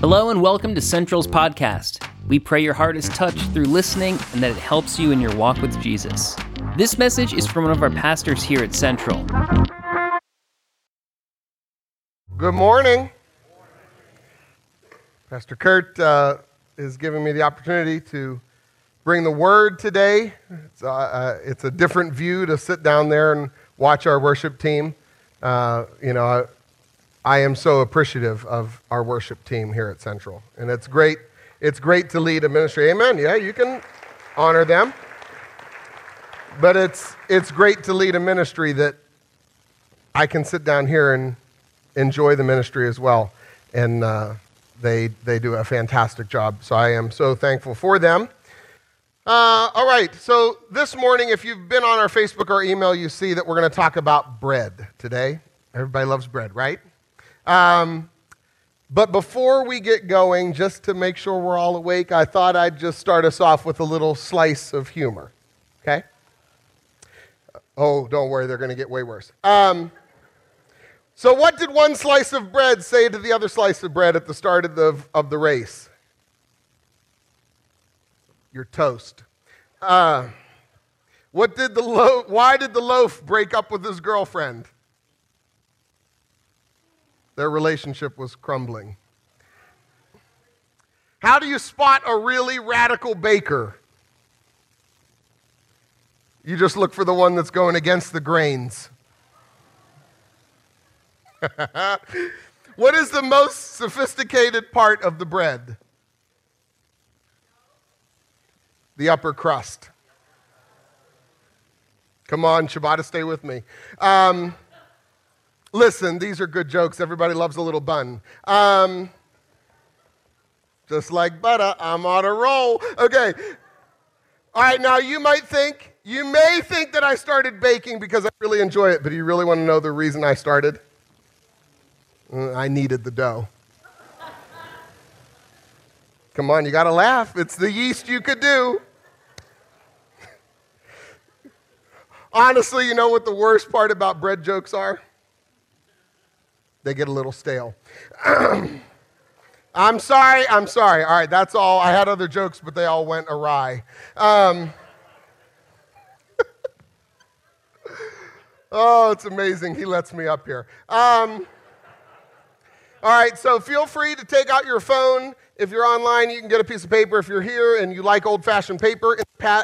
Hello and welcome to Central's podcast. We pray your heart is touched through listening and that it helps you in your walk with Jesus. This message is from one of our pastors here at Central. Good morning. Pastor Kurt uh, is giving me the opportunity to bring the word today. It's, uh, uh, it's a different view to sit down there and watch our worship team. Uh, you know, I, am so appreciative of our worship team here at Central, and it's great. It's great to lead a ministry. Amen. Yeah, you can honor them, but it's it's great to lead a ministry that I can sit down here and enjoy the ministry as well, and uh, they they do a fantastic job. So I am so thankful for them. Uh, all right, so this morning, if you've been on our Facebook or email, you see that we're going to talk about bread today. Everybody loves bread, right? Um, but before we get going, just to make sure we're all awake, I thought I'd just start us off with a little slice of humor. Okay? Oh, don't worry, they're going to get way worse. Um, so, what did one slice of bread say to the other slice of bread at the start of the, of the race? Your toast. Uh, what did the why did the loaf break up with his girlfriend? Their relationship was crumbling. How do you spot a really radical baker? You just look for the one that's going against the grains. what is the most sophisticated part of the bread? The upper crust. Come on, Shabbat, stay with me. Um, listen, these are good jokes. Everybody loves a little bun. Um, just like butter, I'm on a roll. Okay. All right, now you might think, you may think that I started baking because I really enjoy it, but you really want to know the reason I started? Mm, I needed the dough. Come on, you got to laugh. It's the yeast you could do. Honestly, you know what the worst part about bread jokes are? They get a little stale. I'm sorry, I'm sorry. All right, that's all. I had other jokes, but they all went awry. Um, oh, it's amazing. He lets me up here. Um, all right, so feel free to take out your phone. If you're online, you can get a piece of paper. If you're here and you like old fashioned paper,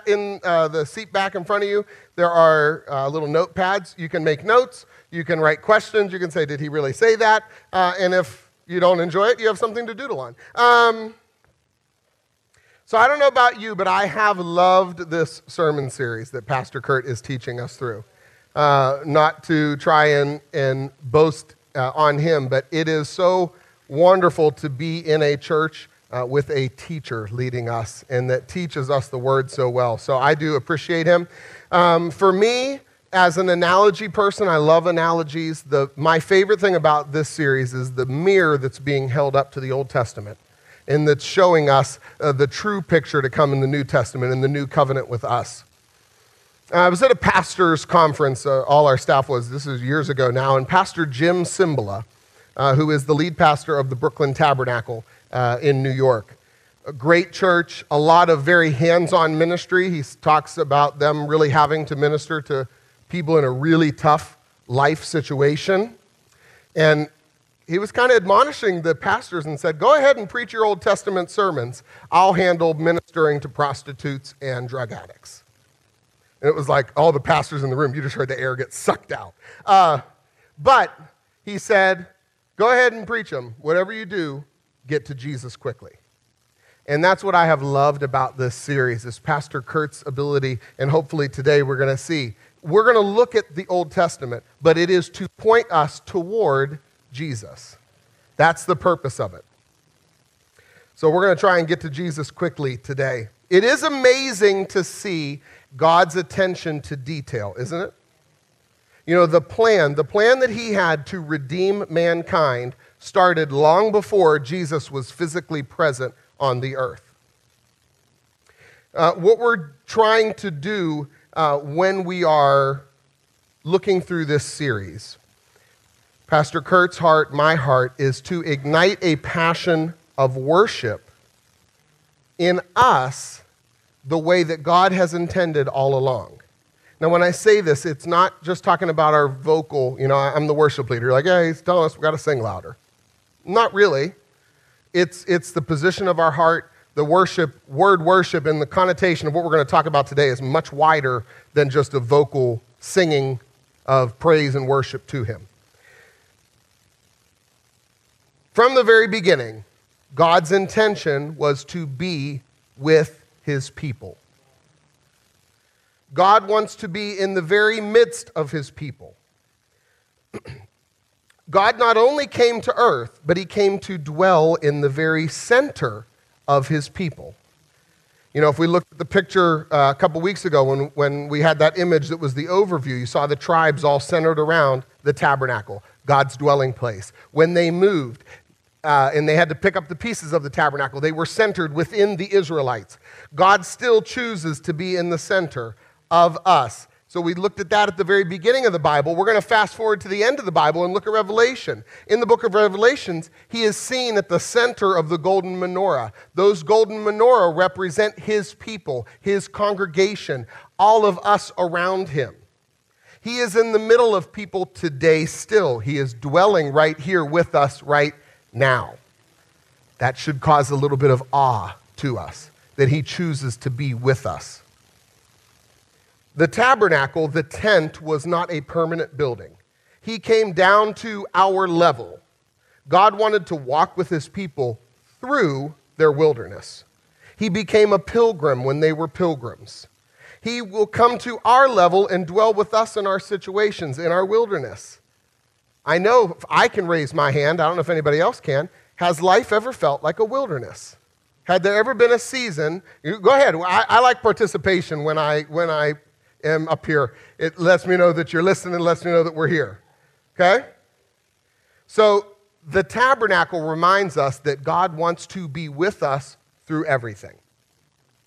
in, uh, the seat back in front of you, there are uh, little notepads. You can make notes. You can write questions. You can say, Did he really say that? Uh, and if you don't enjoy it, you have something to doodle on. Um, so I don't know about you, but I have loved this sermon series that Pastor Kurt is teaching us through. Uh, not to try and, and boast uh, on him, but it is so wonderful to be in a church uh, with a teacher leading us and that teaches us the word so well. So I do appreciate him. Um, for me, as an analogy person, I love analogies. The, my favorite thing about this series is the mirror that's being held up to the Old Testament and that's showing us uh, the true picture to come in the New Testament and the new covenant with us. I was at a pastor's conference, uh, all our staff was, this is years ago now, and Pastor Jim Cymbala, uh, who is the lead pastor of the Brooklyn Tabernacle uh, in New York. A great church, a lot of very hands on ministry. He talks about them really having to minister to people in a really tough life situation. And he was kind of admonishing the pastors and said, Go ahead and preach your Old Testament sermons. I'll handle ministering to prostitutes and drug addicts. And it was like all the pastors in the room, you just heard the air get sucked out. Uh, but he said, go ahead and preach them. Whatever you do, get to Jesus quickly. And that's what I have loved about this series, is Pastor Kurt's ability, and hopefully today we're going to see. We're going to look at the Old Testament, but it is to point us toward Jesus. That's the purpose of it. So we're going to try and get to Jesus quickly today. It is amazing to see God's attention to detail, isn't it? You know, the plan, the plan that he had to redeem mankind started long before Jesus was physically present on the earth. Uh, what we're trying to do uh, when we are looking through this series, Pastor Kurt's heart, my heart, is to ignite a passion of worship in us the way that God has intended all along. Now, when I say this, it's not just talking about our vocal, you know, I'm the worship leader. Like, hey, he's telling us we got to sing louder. Not really. It's, it's the position of our heart. The worship, word worship, and the connotation of what we're going to talk about today is much wider than just a vocal singing of praise and worship to Him. From the very beginning, God's intention was to be with His people. God wants to be in the very midst of His people. God not only came to earth, but he came to dwell in the very center of his people. You know, if we looked at the picture uh, a couple weeks ago when, when we had that image that was the overview, you saw the tribes all centered around the tabernacle, God's dwelling place. When they moved uh, and they had to pick up the pieces of the tabernacle, they were centered within the Israelites. God still chooses to be in the center of us. So we looked at that at the very beginning of the Bible. We're going to fast forward to the end of the Bible and look at Revelation. In the book of Revelations, he is seen at the center of the golden menorah. Those golden menorah represent his people, his congregation, all of us around him. He is in the middle of people today still. He is dwelling right here with us right now. That should cause a little bit of awe to us that he chooses to be with us. The tabernacle, the tent, was not a permanent building. He came down to our level. God wanted to walk with his people through their wilderness. He became a pilgrim when they were pilgrims. He will come to our level and dwell with us in our situations, in our wilderness. I know I can raise my hand, I don't know if anybody else can. Has life ever felt like a wilderness? Had there ever been a season? go ahead. I, I like participation when I, when I am up here. It lets me know that you're listening, lets me know that we're here. Okay? So the tabernacle reminds us that God wants to be with us through everything.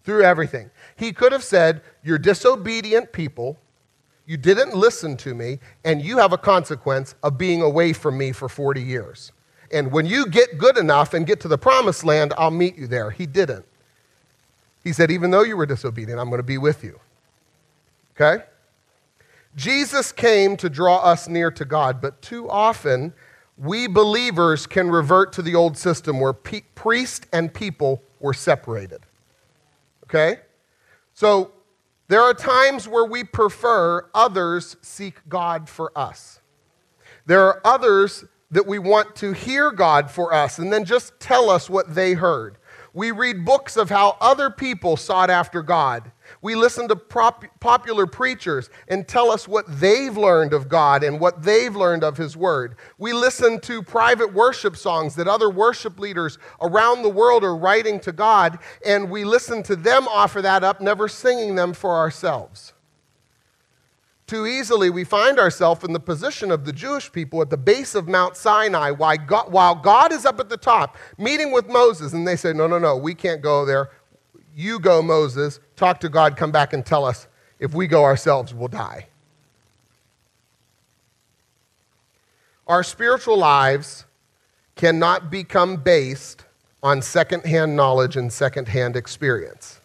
Through everything. He could have said, You're disobedient people, you didn't listen to me, and you have a consequence of being away from me for 40 years. And when you get good enough and get to the promised land, I'll meet you there. He didn't. He said, Even though you were disobedient, I'm going to be with you. Okay? Jesus came to draw us near to God, but too often we believers can revert to the old system where pe- priest and people were separated. Okay? So there are times where we prefer others seek God for us. There are others that we want to hear God for us and then just tell us what they heard. We read books of how other people sought after God we listen to prop- popular preachers and tell us what they've learned of God and what they've learned of His Word. We listen to private worship songs that other worship leaders around the world are writing to God, and we listen to them offer that up, never singing them for ourselves. Too easily, we find ourselves in the position of the Jewish people at the base of Mount Sinai while God is up at the top meeting with Moses, and they say, No, no, no, we can't go there. You go, Moses, talk to God, come back and tell us if we go ourselves, we'll die. Our spiritual lives cannot become based on secondhand knowledge and secondhand experience.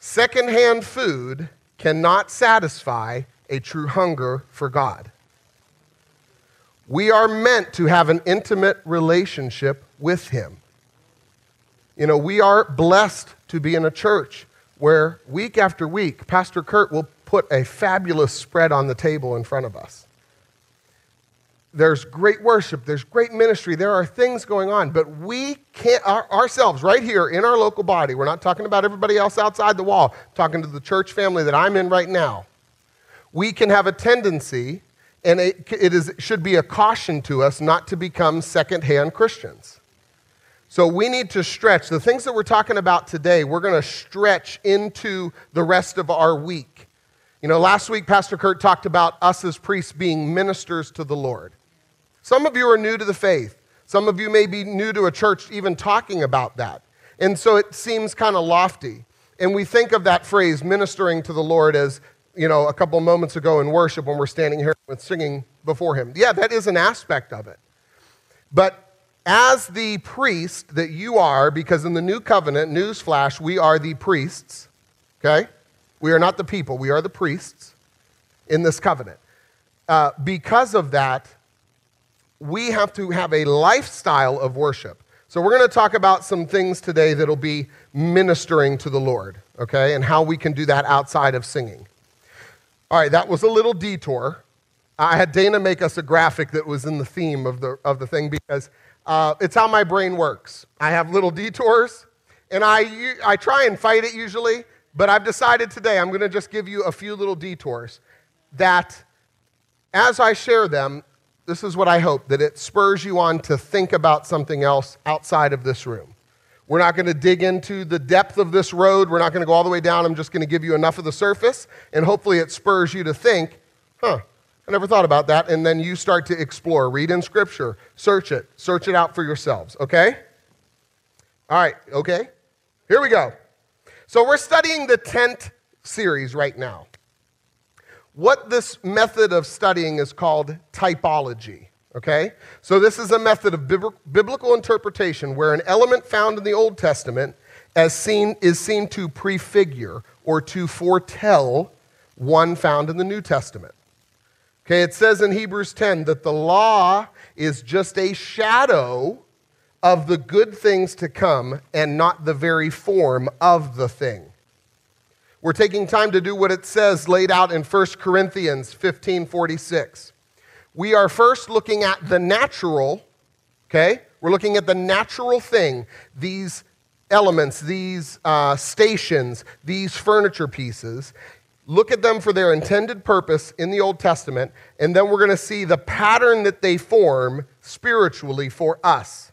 Secondhand food cannot satisfy a true hunger for God. We are meant to have an intimate relationship with Him. You know, we are blessed to be in a church where week after week, Pastor Kurt will put a fabulous spread on the table in front of us. There's great worship, there's great ministry, there are things going on, but we can't, our, ourselves, right here in our local body, we're not talking about everybody else outside the wall, talking to the church family that I'm in right now. We can have a tendency, and it, it is, should be a caution to us not to become secondhand Christians. So we need to stretch. The things that we're talking about today, we're going to stretch into the rest of our week. You know, last week, Pastor Kurt talked about us as priests being ministers to the Lord. Some of you are new to the faith. Some of you may be new to a church even talking about that. And so it seems kind of lofty. And we think of that phrase, ministering to the Lord, as, you know, a couple moments ago in worship when we're standing here and singing before Him. Yeah, that is an aspect of it. But as the priest that you are, because in the new covenant, newsflash, we are the priests, okay? We are not the people, we are the priests in this covenant. Uh, because of that, we have to have a lifestyle of worship. So, we're going to talk about some things today that'll be ministering to the Lord, okay, and how we can do that outside of singing. All right, that was a little detour. I had Dana make us a graphic that was in the theme of the, of the thing because uh, it's how my brain works. I have little detours, and I, I try and fight it usually, but I've decided today I'm going to just give you a few little detours that, as I share them, this is what I hope that it spurs you on to think about something else outside of this room. We're not going to dig into the depth of this road. We're not going to go all the way down. I'm just going to give you enough of the surface, and hopefully it spurs you to think, huh, I never thought about that. And then you start to explore, read in Scripture, search it, search it out for yourselves, okay? All right, okay? Here we go. So we're studying the tent series right now. What this method of studying is called typology. Okay? So, this is a method of biblical interpretation where an element found in the Old Testament as seen, is seen to prefigure or to foretell one found in the New Testament. Okay, it says in Hebrews 10 that the law is just a shadow of the good things to come and not the very form of the thing. We're taking time to do what it says laid out in 1 Corinthians 15 46. We are first looking at the natural, okay? We're looking at the natural thing, these elements, these uh, stations, these furniture pieces. Look at them for their intended purpose in the Old Testament, and then we're going to see the pattern that they form spiritually for us.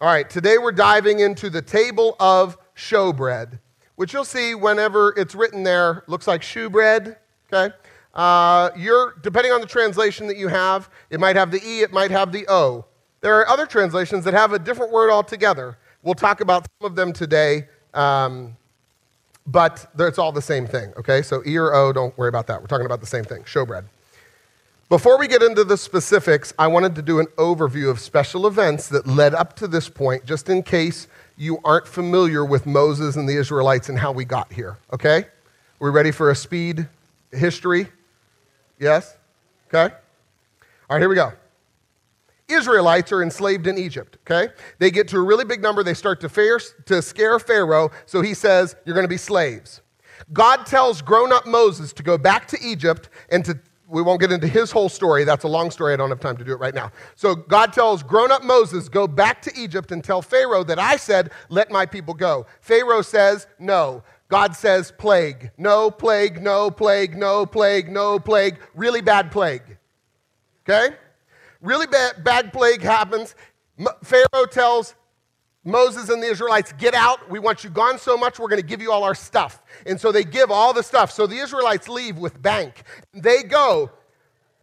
All right, today we're diving into the table of showbread which you'll see whenever it's written there, looks like shoe bread, okay? Uh, you're, depending on the translation that you have, it might have the E, it might have the O. There are other translations that have a different word altogether. We'll talk about some of them today, um, but it's all the same thing, okay? So E or O, don't worry about that. We're talking about the same thing, showbread. Before we get into the specifics, I wanted to do an overview of special events that led up to this point, just in case you aren't familiar with Moses and the Israelites and how we got here, okay? We ready for a speed history? Yes? Okay? All right, here we go. Israelites are enslaved in Egypt, okay? They get to a really big number. They start to, fear, to scare Pharaoh, so he says, You're going to be slaves. God tells grown up Moses to go back to Egypt and to we won't get into his whole story. That's a long story. I don't have time to do it right now. So God tells grown up Moses, Go back to Egypt and tell Pharaoh that I said, Let my people go. Pharaoh says, No. God says, Plague. No plague, no plague, no plague, no plague. Really bad plague. Okay? Really bad, bad plague happens. Pharaoh tells Moses and the Israelites, get out. We want you gone so much, we're going to give you all our stuff. And so they give all the stuff. So the Israelites leave with bank. They go,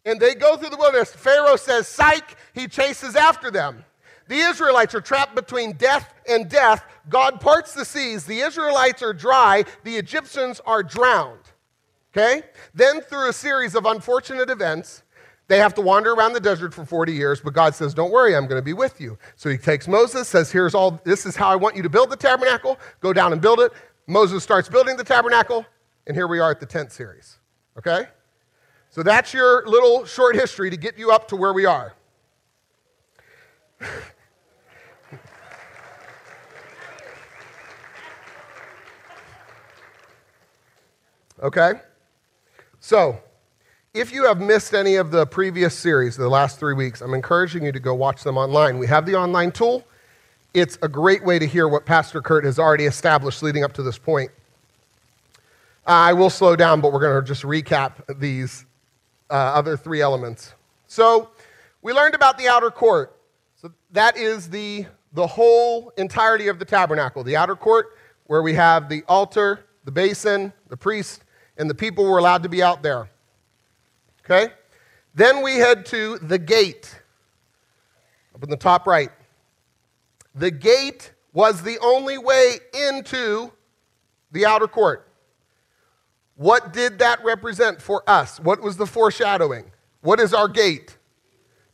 and they go through the wilderness. Pharaoh says, psych, he chases after them. The Israelites are trapped between death and death. God parts the seas. The Israelites are dry. The Egyptians are drowned. Okay? Then, through a series of unfortunate events, they have to wander around the desert for 40 years, but God says, Don't worry, I'm going to be with you. So he takes Moses, says, Here's all, this is how I want you to build the tabernacle. Go down and build it. Moses starts building the tabernacle, and here we are at the tent series. Okay? So that's your little short history to get you up to where we are. okay? So, if you have missed any of the previous series, the last three weeks, I'm encouraging you to go watch them online. We have the online tool. It's a great way to hear what Pastor Kurt has already established leading up to this point. I will slow down, but we're going to just recap these uh, other three elements. So, we learned about the outer court. So, that is the, the whole entirety of the tabernacle. The outer court, where we have the altar, the basin, the priest, and the people were allowed to be out there. Okay? Then we head to the gate, up in the top right. The gate was the only way into the outer court. What did that represent for us? What was the foreshadowing? What is our gate?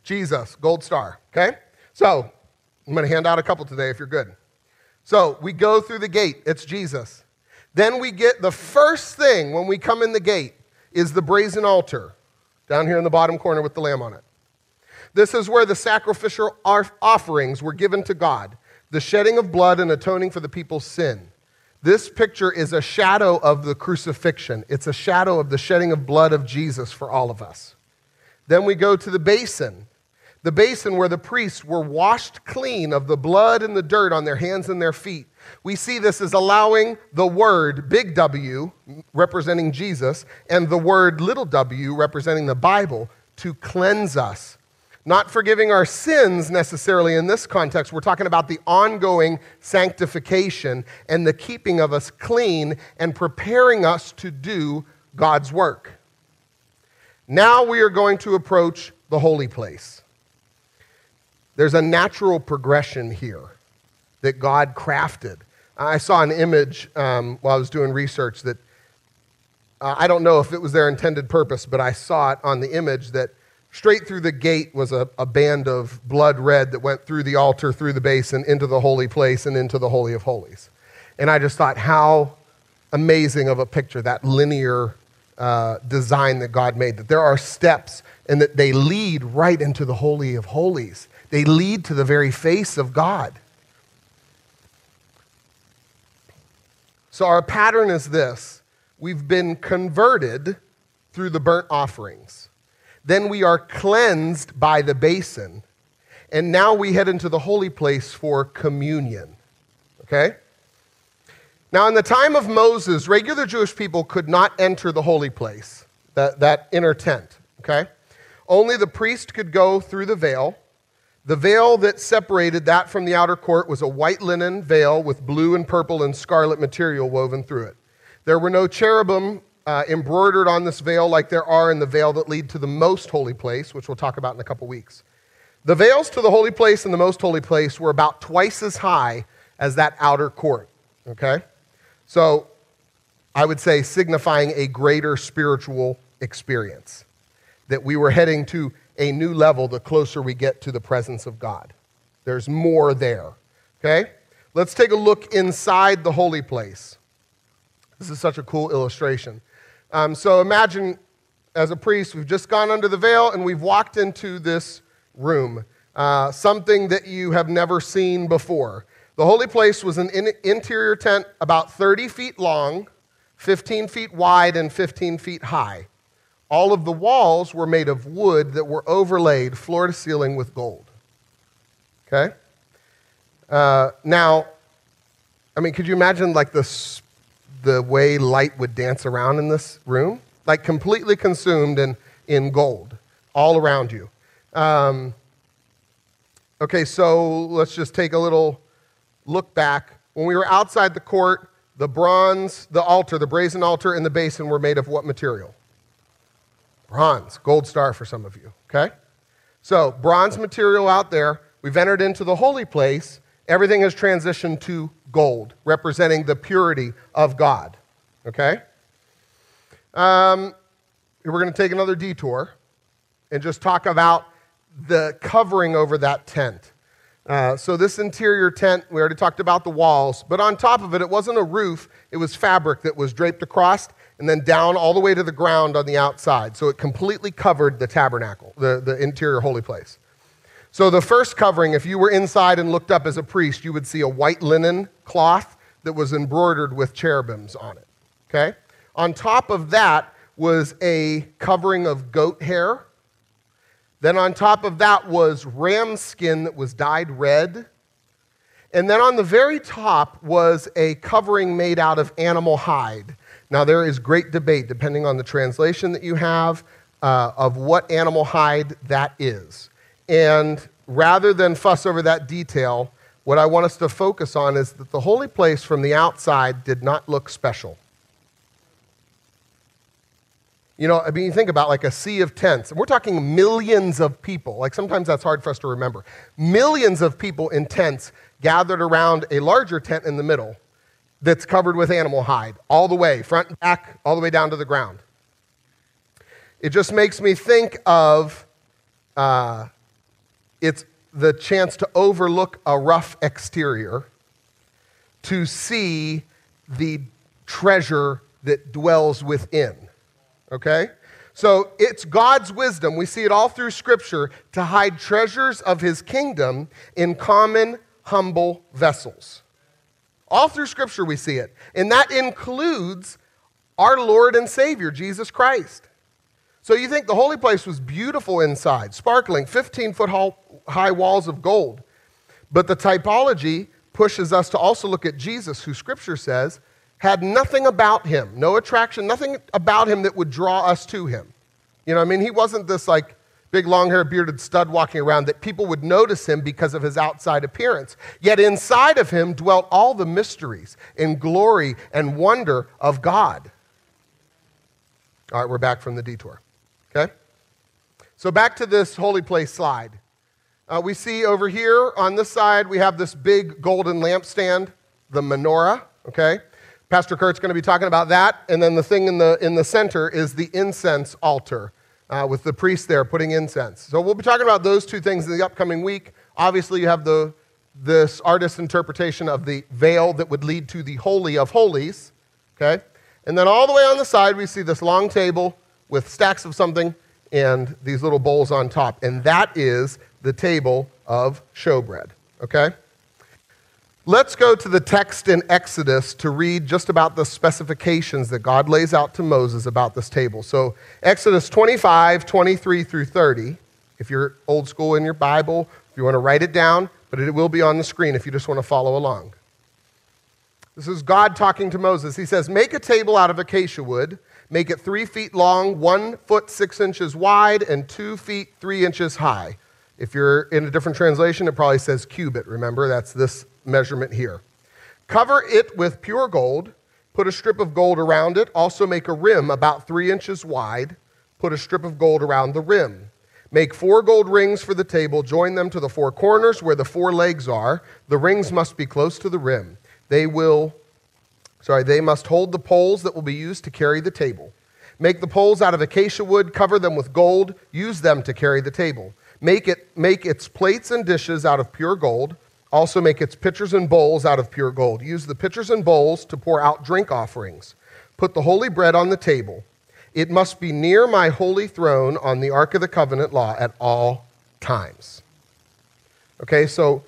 Jesus, gold star. Okay? So I'm going to hand out a couple today if you're good. So we go through the gate, it's Jesus. Then we get the first thing when we come in the gate is the brazen altar down here in the bottom corner with the lamb on it. This is where the sacrificial offerings were given to God, the shedding of blood and atoning for the people's sin. This picture is a shadow of the crucifixion. It's a shadow of the shedding of blood of Jesus for all of us. Then we go to the basin, the basin where the priests were washed clean of the blood and the dirt on their hands and their feet. We see this as allowing the word, big W, representing Jesus, and the word, little w, representing the Bible, to cleanse us. Not forgiving our sins necessarily in this context. We're talking about the ongoing sanctification and the keeping of us clean and preparing us to do God's work. Now we are going to approach the holy place. There's a natural progression here that God crafted. I saw an image um, while I was doing research that uh, I don't know if it was their intended purpose, but I saw it on the image that straight through the gate was a, a band of blood red that went through the altar, through the basin, into the holy place, and into the Holy of Holies. And I just thought how amazing of a picture that linear uh, design that God made, that there are steps and that they lead right into the Holy of Holies. They lead to the very face of God. So, our pattern is this we've been converted through the burnt offerings. Then we are cleansed by the basin. And now we head into the holy place for communion. Okay? Now, in the time of Moses, regular Jewish people could not enter the holy place, that, that inner tent, okay? Only the priest could go through the veil. The veil that separated that from the outer court was a white linen veil with blue and purple and scarlet material woven through it. There were no cherubim uh, embroidered on this veil like there are in the veil that lead to the most holy place, which we'll talk about in a couple weeks. The veils to the holy place and the most holy place were about twice as high as that outer court, okay? So I would say signifying a greater spiritual experience, that we were heading to a new level the closer we get to the presence of God. There's more there. Okay? Let's take a look inside the holy place. This is such a cool illustration. Um, so imagine, as a priest, we've just gone under the veil and we've walked into this room, uh, something that you have never seen before. The holy place was an in- interior tent about 30 feet long, 15 feet wide, and 15 feet high. All of the walls were made of wood that were overlaid floor to ceiling with gold. Okay? Uh, now, I mean, could you imagine like the, the way light would dance around in this room? Like completely consumed in, in gold all around you. Um, okay, so let's just take a little look back. When we were outside the court, the bronze, the altar, the brazen altar, and the basin were made of what material? Bronze, gold star for some of you, okay? So, bronze material out there. We've entered into the holy place. Everything has transitioned to gold, representing the purity of God, okay? Um, we're going to take another detour and just talk about the covering over that tent. Uh, so, this interior tent, we already talked about the walls, but on top of it, it wasn't a roof, it was fabric that was draped across and then down all the way to the ground on the outside. So, it completely covered the tabernacle, the, the interior holy place. So, the first covering, if you were inside and looked up as a priest, you would see a white linen cloth that was embroidered with cherubims on it. Okay? On top of that was a covering of goat hair then on top of that was ram skin that was dyed red. And then on the very top was a covering made out of animal hide. Now, there is great debate, depending on the translation that you have, uh, of what animal hide that is. And rather than fuss over that detail, what I want us to focus on is that the holy place from the outside did not look special. You know, I mean, you think about like a sea of tents, and we're talking millions of people. Like sometimes that's hard for us to remember. Millions of people in tents gathered around a larger tent in the middle that's covered with animal hide, all the way, front and back, all the way down to the ground. It just makes me think of uh, it's the chance to overlook a rough exterior to see the treasure that dwells within. Okay? So it's God's wisdom. We see it all through Scripture to hide treasures of His kingdom in common, humble vessels. All through Scripture, we see it. And that includes our Lord and Savior, Jesus Christ. So you think the holy place was beautiful inside, sparkling, 15 foot high walls of gold. But the typology pushes us to also look at Jesus, who Scripture says had nothing about him, no attraction, nothing about him that would draw us to him. You know, I mean, he wasn't this like big long haired bearded stud walking around that people would notice him because of his outside appearance. Yet inside of him dwelt all the mysteries and glory and wonder of God. All right, we're back from the detour. Okay? So back to this holy place slide. Uh, we see over here on this side, we have this big golden lampstand, the menorah. Okay? Pastor Kurt's going to be talking about that. And then the thing in the, in the center is the incense altar uh, with the priest there putting incense. So we'll be talking about those two things in the upcoming week. Obviously, you have the, this artist's interpretation of the veil that would lead to the Holy of Holies. Okay? And then all the way on the side, we see this long table with stacks of something and these little bowls on top. And that is the table of showbread. Okay? Let's go to the text in Exodus to read just about the specifications that God lays out to Moses about this table. So, Exodus 25, 23 through 30. If you're old school in your Bible, if you want to write it down, but it will be on the screen if you just want to follow along. This is God talking to Moses. He says, Make a table out of acacia wood, make it three feet long, one foot six inches wide, and two feet three inches high. If you're in a different translation, it probably says cubit. Remember, that's this measurement here. Cover it with pure gold. Put a strip of gold around it. Also, make a rim about three inches wide. Put a strip of gold around the rim. Make four gold rings for the table. Join them to the four corners where the four legs are. The rings must be close to the rim. They will, sorry, they must hold the poles that will be used to carry the table. Make the poles out of acacia wood, cover them with gold, use them to carry the table. Make, it, make its plates and dishes out of pure gold. Also, make its pitchers and bowls out of pure gold. Use the pitchers and bowls to pour out drink offerings. Put the holy bread on the table. It must be near my holy throne on the Ark of the Covenant law at all times. Okay, so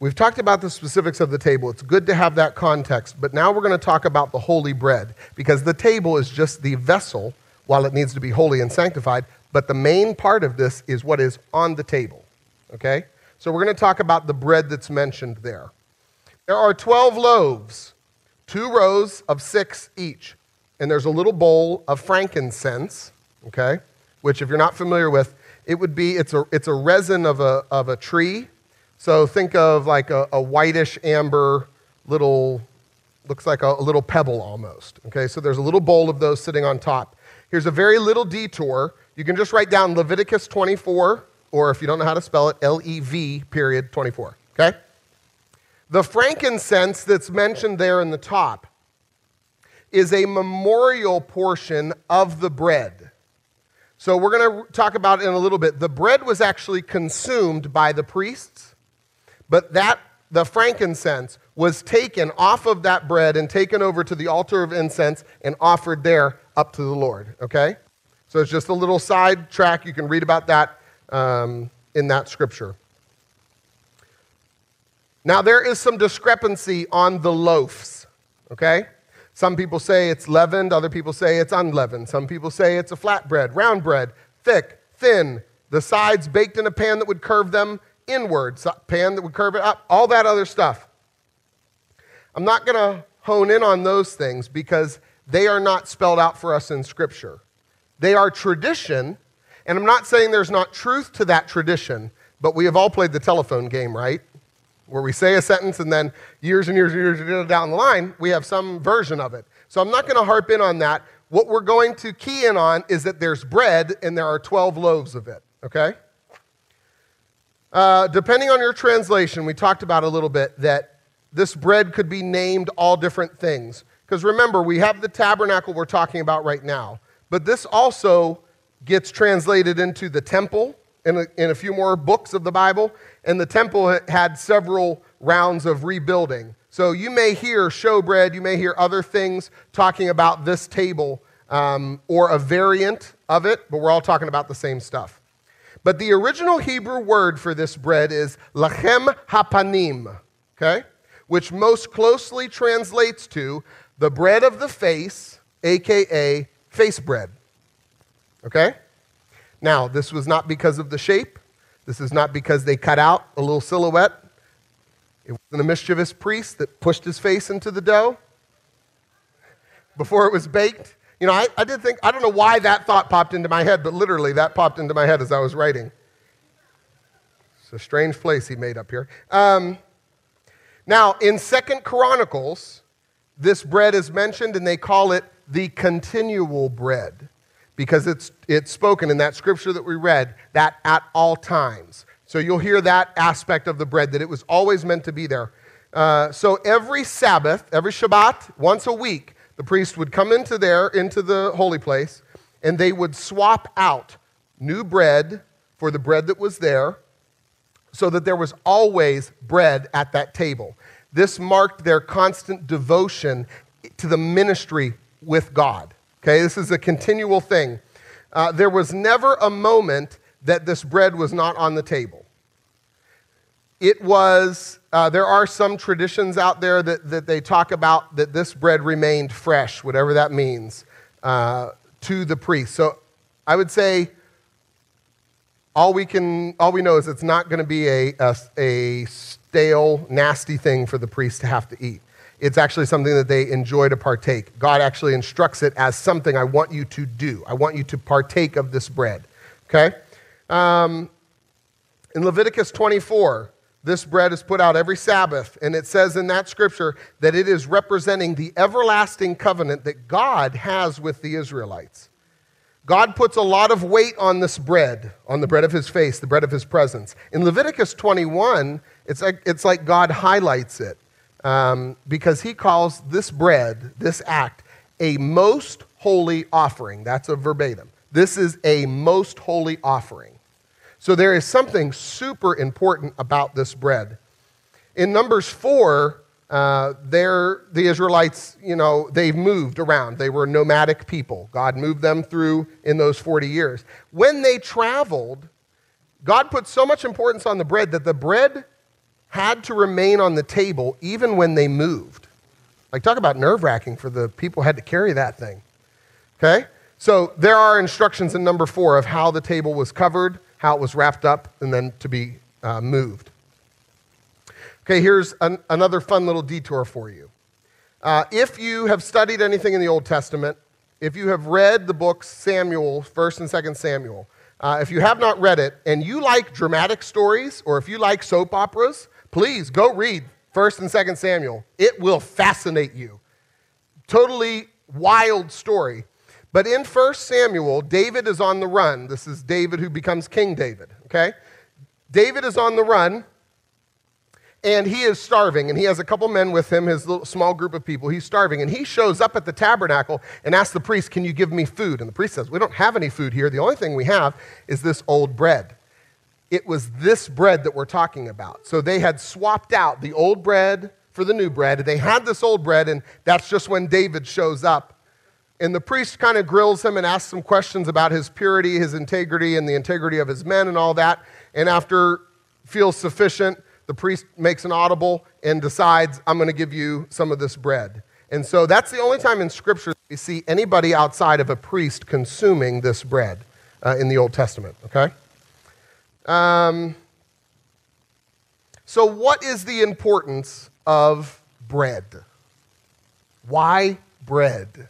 we've talked about the specifics of the table. It's good to have that context, but now we're going to talk about the holy bread because the table is just the vessel while it needs to be holy and sanctified, but the main part of this is what is on the table. Okay? So we're going to talk about the bread that's mentioned there. There are 12 loaves, two rows of six each. And there's a little bowl of frankincense, okay, which if you're not familiar with, it would be, it's a, it's a resin of a, of a tree. So think of like a, a whitish amber little, looks like a, a little pebble almost. Okay, so there's a little bowl of those sitting on top. Here's a very little detour. You can just write down Leviticus 24, or if you don't know how to spell it, L E V period 24. Okay? The frankincense that's mentioned there in the top is a memorial portion of the bread. So we're going to talk about it in a little bit. The bread was actually consumed by the priests, but that the frankincense was taken off of that bread and taken over to the altar of incense and offered there up to the Lord, okay? So it's just a little side track. You can read about that um, in that scripture. Now, there is some discrepancy on the loaves, okay? Some people say it's leavened, other people say it's unleavened. Some people say it's a flat bread, round bread, thick, thin, the sides baked in a pan that would curve them inward, pan that would curve it up, all that other stuff. I'm not going to hone in on those things because they are not spelled out for us in Scripture. They are tradition, and I'm not saying there's not truth to that tradition, but we have all played the telephone game, right? Where we say a sentence and then years and years and years down the line, we have some version of it. So I'm not going to harp in on that. What we're going to key in on is that there's bread and there are 12 loaves of it, okay? Uh, depending on your translation, we talked about a little bit that this bread could be named all different things. Because remember, we have the tabernacle we're talking about right now, but this also gets translated into the temple, in a, in a few more books of the Bible, and the temple had several rounds of rebuilding. So you may hear showbread, you may hear other things talking about this table um, or a variant of it, but we're all talking about the same stuff. But the original Hebrew word for this bread is lechem hapanim, okay? Which most closely translates to the bread of the face, aka face bread. Okay? Now, this was not because of the shape. This is not because they cut out a little silhouette. It wasn't a mischievous priest that pushed his face into the dough before it was baked. You know, I, I did think, I don't know why that thought popped into my head, but literally that popped into my head as I was writing. It's a strange place he made up here. Um, now, in Second Chronicles, this bread is mentioned and they call it the continual bread because it's, it's spoken in that scripture that we read that at all times. So you'll hear that aspect of the bread, that it was always meant to be there. Uh, so every Sabbath, every Shabbat, once a week, the priest would come into there, into the holy place, and they would swap out new bread for the bread that was there, so that there was always bread at that table. This marked their constant devotion to the ministry with God. Okay, this is a continual thing. Uh, there was never a moment that this bread was not on the table. It was, uh, there are some traditions out there that, that they talk about that this bread remained fresh, whatever that means, uh, to the priest. So I would say all we, can, all we know is it's not going to be a, a, a stale, nasty thing for the priest to have to eat. It's actually something that they enjoy to partake. God actually instructs it as something I want you to do. I want you to partake of this bread. Okay? Um, in Leviticus 24, this bread is put out every Sabbath, and it says in that scripture that it is representing the everlasting covenant that God has with the Israelites. God puts a lot of weight on this bread, on the bread of his face, the bread of his presence. In Leviticus 21, it's like, it's like God highlights it um, because he calls this bread, this act, a most holy offering. That's a verbatim. This is a most holy offering. So there is something super important about this bread. In Numbers 4, uh, the Israelites, you know, they've moved around. They were nomadic people. God moved them through in those 40 years. When they traveled, God put so much importance on the bread that the bread had to remain on the table even when they moved. Like, talk about nerve wracking for the people who had to carry that thing. Okay? So, there are instructions in number four of how the table was covered how it was wrapped up and then to be uh, moved. Okay, here's an, another fun little detour for you. Uh, if you have studied anything in the Old Testament, if you have read the books Samuel, 1st and 2nd Samuel, uh, if you have not read it and you like dramatic stories or if you like soap operas, please go read 1st and 2nd Samuel. It will fascinate you. Totally wild story. But in 1 Samuel, David is on the run. This is David who becomes King David, okay? David is on the run, and he is starving, and he has a couple men with him, his little, small group of people. He's starving, and he shows up at the tabernacle and asks the priest, Can you give me food? And the priest says, We don't have any food here. The only thing we have is this old bread. It was this bread that we're talking about. So they had swapped out the old bread for the new bread. They had this old bread, and that's just when David shows up and the priest kind of grills him and asks some questions about his purity, his integrity, and the integrity of his men and all that. And after feels sufficient, the priest makes an audible and decides, I'm going to give you some of this bread. And so that's the only time in Scripture we see anybody outside of a priest consuming this bread uh, in the Old Testament, okay? Um, so, what is the importance of bread? Why bread?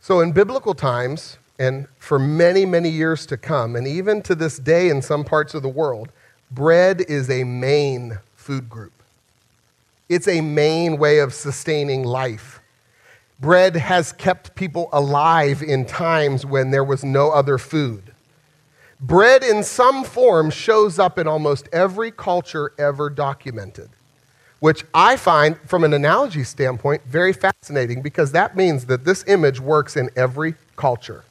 So, in biblical times, and for many, many years to come, and even to this day in some parts of the world, bread is a main food group. It's a main way of sustaining life. Bread has kept people alive in times when there was no other food. Bread, in some form, shows up in almost every culture ever documented which I find, from an analogy standpoint, very fascinating because that means that this image works in every culture.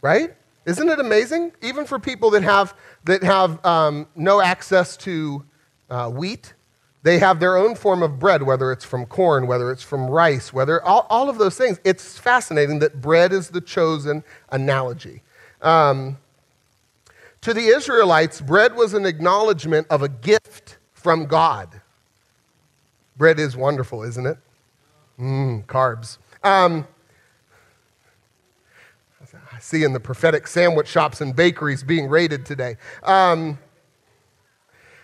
Right? Isn't it amazing? Even for people that have, that have um, no access to uh, wheat, they have their own form of bread, whether it's from corn, whether it's from rice, whether all, all of those things. It's fascinating that bread is the chosen analogy. Um, to the Israelites, bread was an acknowledgement of a gift from God. Bread is wonderful, isn't it? Mmm, carbs. Um, I see in the prophetic sandwich shops and bakeries being raided today. Um,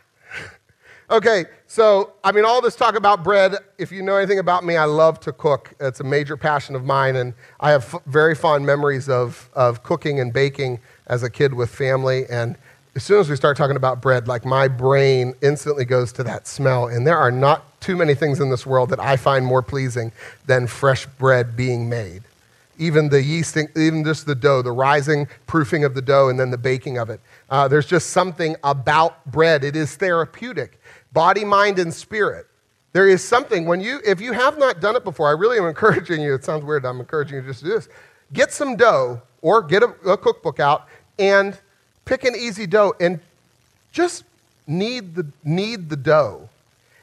okay, so I mean, all this talk about bread, if you know anything about me, I love to cook. It's a major passion of mine, and I have f- very fond memories of, of cooking and baking as a kid with family. And as soon as we start talking about bread, like my brain instantly goes to that smell. And there are not too many things in this world that I find more pleasing than fresh bread being made even the yeasting, even just the dough, the rising, proofing of the dough, and then the baking of it. Uh, there's just something about bread. It is therapeutic, body, mind, and spirit. There is something when you, if you have not done it before, I really am encouraging you. It sounds weird. I'm encouraging you just to do this. Get some dough or get a, a cookbook out and pick an easy dough and just knead the, knead the dough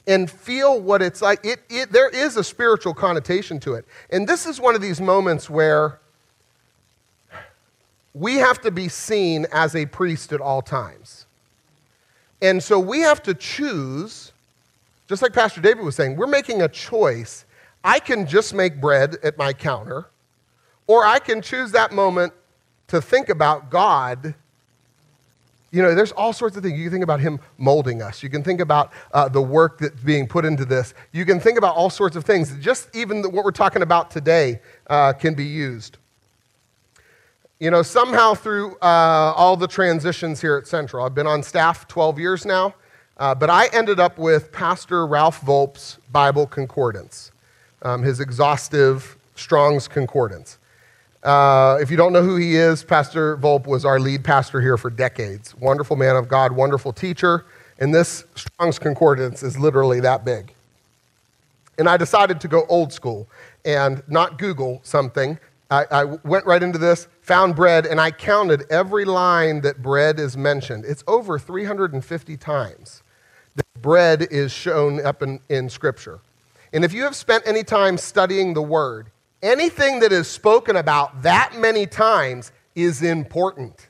and feel what it's like. It, it, there is a spiritual connotation to it. And this is one of these moments where we have to be seen as a priest at all times. And so we have to choose, just like Pastor David was saying, we're making a choice. I can just make bread at my counter, or I can choose that moment to think about God you know, there's all sorts of things. You can think about him molding us. You can think about uh, the work that's being put into this. You can think about all sorts of things. Just even what we're talking about today uh, can be used. You know, somehow through uh, all the transitions here at Central, I've been on staff 12 years now, uh, but I ended up with Pastor Ralph Volp's Bible Concordance, um, his exhaustive Strong's Concordance. Uh, if you don't know who he is, Pastor Volp was our lead pastor here for decades. Wonderful man of God, wonderful teacher. And this Strong's Concordance is literally that big. And I decided to go old school and not Google something. I, I went right into this, found bread, and I counted every line that bread is mentioned. It's over 350 times that bread is shown up in, in Scripture. And if you have spent any time studying the Word, anything that is spoken about that many times is important.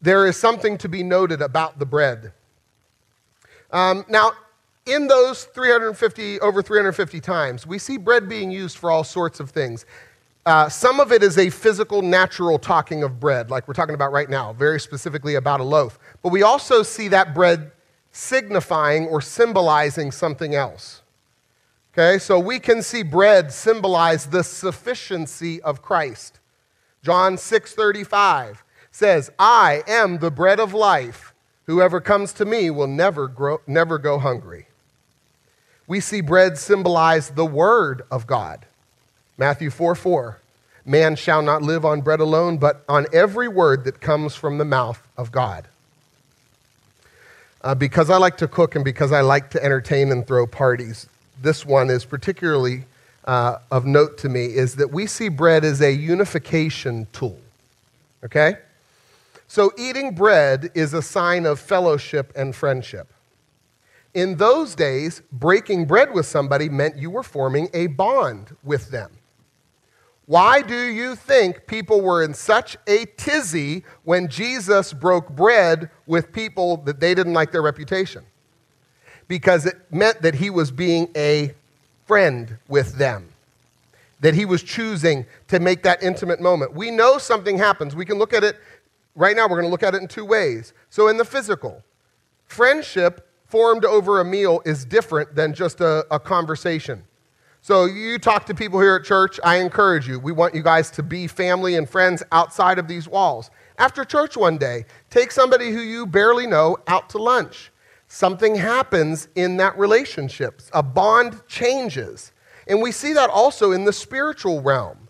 There is something to be noted about the bread. Um, now, in those 350, over 350 times, we see bread being used for all sorts of things. Uh, some of it is a physical, natural talking of bread, like we're talking about right now, very specifically about a loaf. But we also see that bread signifying or symbolizing something else. Okay, so we can see bread symbolize the sufficiency of Christ. John 6:35 says, "I am the bread of life. Whoever comes to me will never grow, never go hungry." We see bread symbolize the word of God. Matthew 4 4. Man shall not live on bread alone, but on every word that comes from the mouth of God. Uh, because I like to cook and because I like to entertain and throw parties, this one is particularly uh, of note to me is that we see bread as a unification tool. Okay? So, eating bread is a sign of fellowship and friendship. In those days, breaking bread with somebody meant you were forming a bond with them. Why do you think people were in such a tizzy when Jesus broke bread with people that they didn't like their reputation? because it meant that he was being a friend with them, that he was choosing to make that intimate moment. We know something happens. We can look at it right now, we're going to look at it in two ways. So, in the physical, friendship formed over a meal is different than just a, a conversation. So, you talk to people here at church, I encourage you. We want you guys to be family and friends outside of these walls. After church one day, take somebody who you barely know out to lunch something happens in that relationship. A bond changes. And we see that also in the spiritual realm.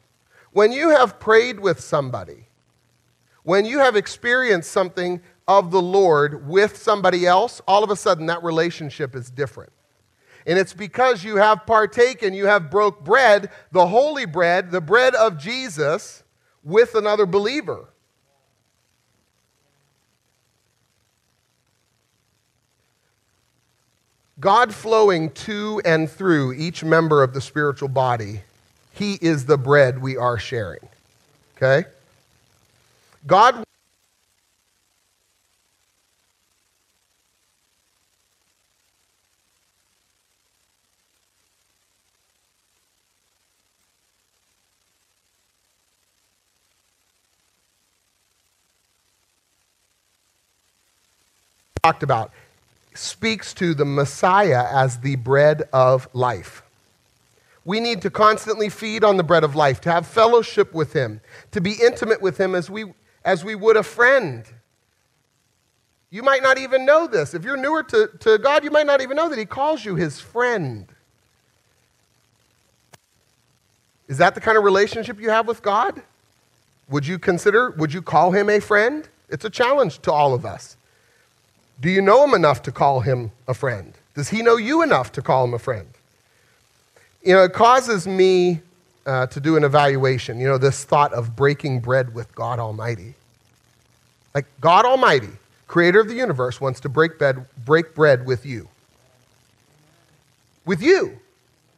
When you have prayed with somebody, when you have experienced something of the Lord with somebody else, all of a sudden that relationship is different. And it's because you have partaken, you have broke bread, the holy bread, the bread of Jesus, with another believer. God flowing to and through each member of the spiritual body, He is the bread we are sharing. Okay? God talked about speaks to the Messiah as the bread of life. We need to constantly feed on the bread of life, to have fellowship with him, to be intimate with him as we, as we would a friend. You might not even know this. If you're newer to, to God, you might not even know that he calls you his friend. Is that the kind of relationship you have with God? Would you consider, would you call him a friend? It's a challenge to all of us. Do you know him enough to call him a friend? Does he know you enough to call him a friend? You know, it causes me uh, to do an evaluation. You know, this thought of breaking bread with God Almighty. Like, God Almighty, creator of the universe, wants to break, bed, break bread with you. With you.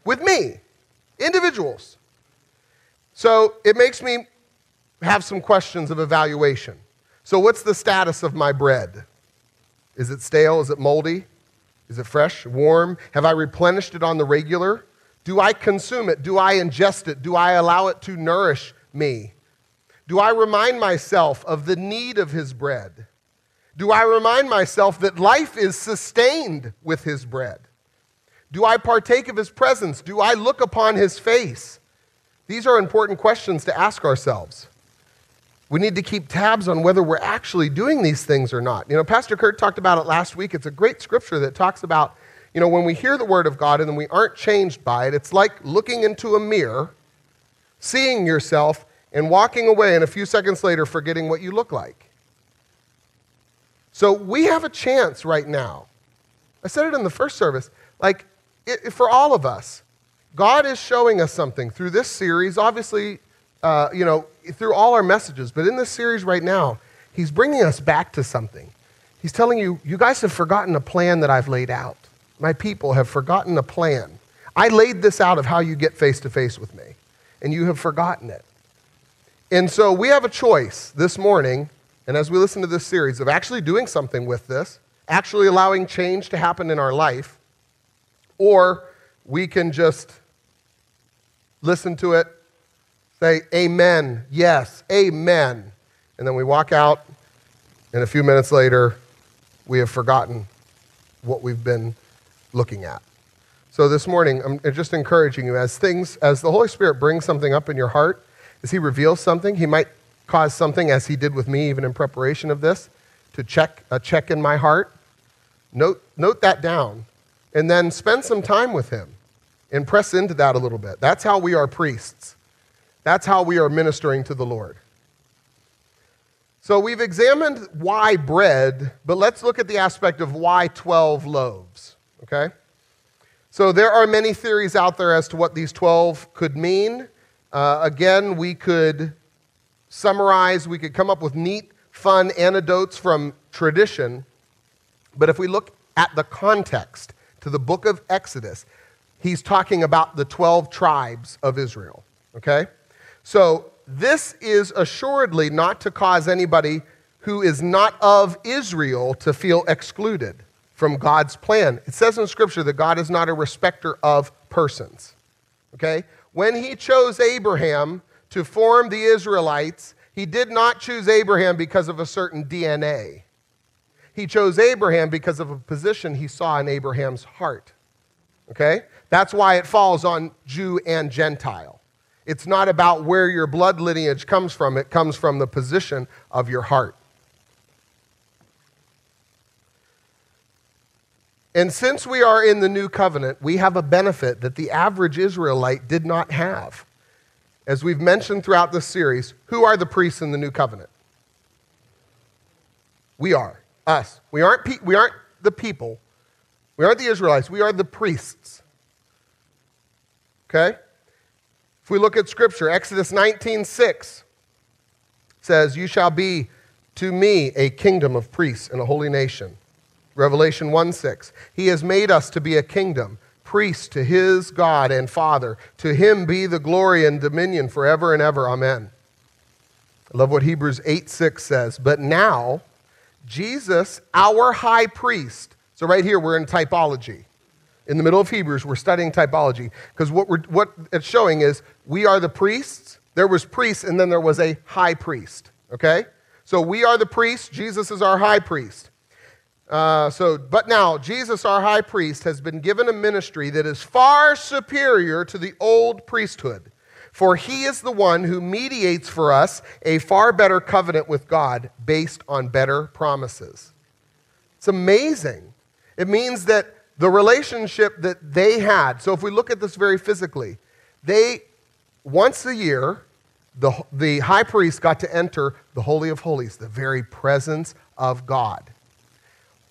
With me. Individuals. So it makes me have some questions of evaluation. So, what's the status of my bread? Is it stale? Is it moldy? Is it fresh, warm? Have I replenished it on the regular? Do I consume it? Do I ingest it? Do I allow it to nourish me? Do I remind myself of the need of his bread? Do I remind myself that life is sustained with his bread? Do I partake of his presence? Do I look upon his face? These are important questions to ask ourselves. We need to keep tabs on whether we're actually doing these things or not. You know, Pastor Kurt talked about it last week. It's a great scripture that talks about, you know, when we hear the word of God and then we aren't changed by it, it's like looking into a mirror, seeing yourself, and walking away, and a few seconds later forgetting what you look like. So we have a chance right now. I said it in the first service. Like, it, for all of us, God is showing us something through this series. Obviously, uh, you know, through all our messages, but in this series right now, he's bringing us back to something. He's telling you, you guys have forgotten a plan that I've laid out. My people have forgotten a plan. I laid this out of how you get face to face with me, and you have forgotten it. And so we have a choice this morning, and as we listen to this series, of actually doing something with this, actually allowing change to happen in our life, or we can just listen to it, Say, Amen, yes, Amen. And then we walk out, and a few minutes later, we have forgotten what we've been looking at. So this morning, I'm just encouraging you as things, as the Holy Spirit brings something up in your heart, as He reveals something, He might cause something, as He did with me, even in preparation of this, to check a check in my heart. Note, note that down, and then spend some time with Him and press into that a little bit. That's how we are priests. That's how we are ministering to the Lord. So we've examined why bread, but let's look at the aspect of why 12 loaves, okay? So there are many theories out there as to what these 12 could mean. Uh, again, we could summarize, we could come up with neat, fun anecdotes from tradition. But if we look at the context to the book of Exodus, he's talking about the 12 tribes of Israel, okay? So, this is assuredly not to cause anybody who is not of Israel to feel excluded from God's plan. It says in Scripture that God is not a respecter of persons. Okay? When he chose Abraham to form the Israelites, he did not choose Abraham because of a certain DNA. He chose Abraham because of a position he saw in Abraham's heart. Okay? That's why it falls on Jew and Gentile. It's not about where your blood lineage comes from, it comes from the position of your heart. And since we are in the new covenant, we have a benefit that the average Israelite did not have. As we've mentioned throughout this series, who are the priests in the new covenant? We are, us. We aren't, pe- we aren't the people. We aren't the Israelites. We are the priests. Okay? If we look at Scripture, Exodus 19 6, says, You shall be to me a kingdom of priests and a holy nation. Revelation 1 6. He has made us to be a kingdom, priests to his God and Father. To him be the glory and dominion forever and ever. Amen. I love what Hebrews 8 6 says. But now, Jesus, our high priest. So, right here, we're in typology. In the middle of Hebrews, we're studying typology because what, we're, what it's showing is we are the priests. There was priests, and then there was a high priest. Okay? So we are the priests. Jesus is our high priest. Uh, so, but now Jesus, our high priest, has been given a ministry that is far superior to the old priesthood. For he is the one who mediates for us a far better covenant with God based on better promises. It's amazing. It means that the relationship that they had, so if we look at this very physically, they, once a year, the, the high priest got to enter the Holy of Holies, the very presence of God.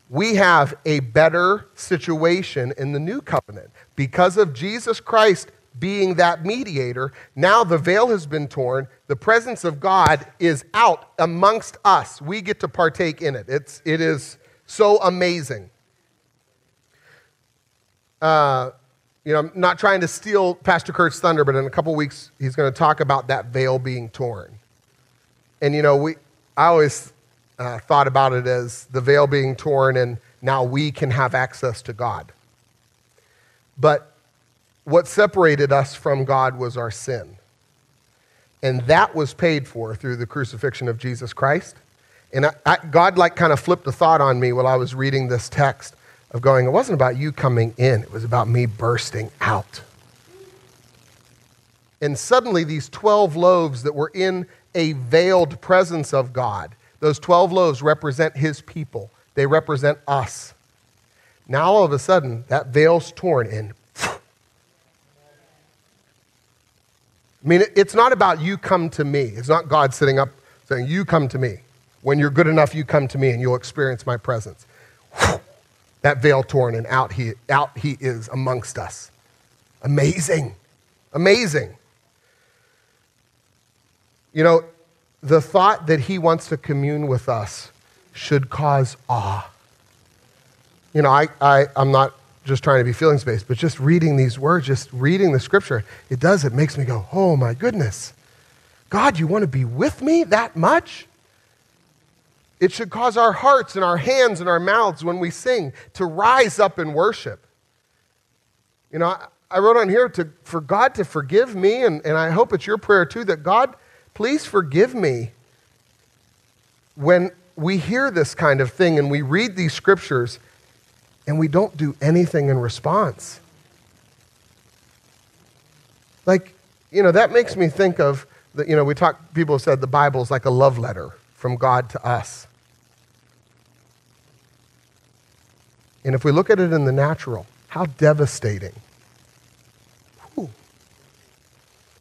We have a better situation in the new covenant. Because of Jesus Christ being that mediator, now the veil has been torn. The presence of God is out amongst us. We get to partake in it. It's, it is so amazing. Uh, you know, I'm not trying to steal Pastor Kurt's thunder, but in a couple weeks, he's going to talk about that veil being torn. And, you know, we, I always uh, thought about it as the veil being torn, and now we can have access to God. But what separated us from God was our sin. And that was paid for through the crucifixion of Jesus Christ. And I, I, God, like, kind of flipped a thought on me while I was reading this text of going, it wasn't about you coming in, it was about me bursting out. And suddenly, these 12 loaves that were in a veiled presence of God, those 12 loaves represent his people, they represent us. Now, all of a sudden, that veil's torn and I mean, it's not about you come to me. It's not God sitting up saying, You come to me. When you're good enough, you come to me and you'll experience my presence that veil torn, and out he, out he is amongst us. Amazing. Amazing. You know, the thought that he wants to commune with us should cause awe. You know, I, I, I'm not just trying to be feelings based, but just reading these words, just reading the scripture, it does, it makes me go, oh my goodness. God, you want to be with me that much? It should cause our hearts and our hands and our mouths when we sing to rise up in worship. You know, I, wrote on here to, for God to forgive me, and, and I hope it's your prayer too, that God, please forgive me when we hear this kind of thing and we read these scriptures and we don't do anything in response. Like, you know, that makes me think of, the, you know, we talk, people have said the Bible is like a love letter from God to us. And if we look at it in the natural, how devastating. Whew.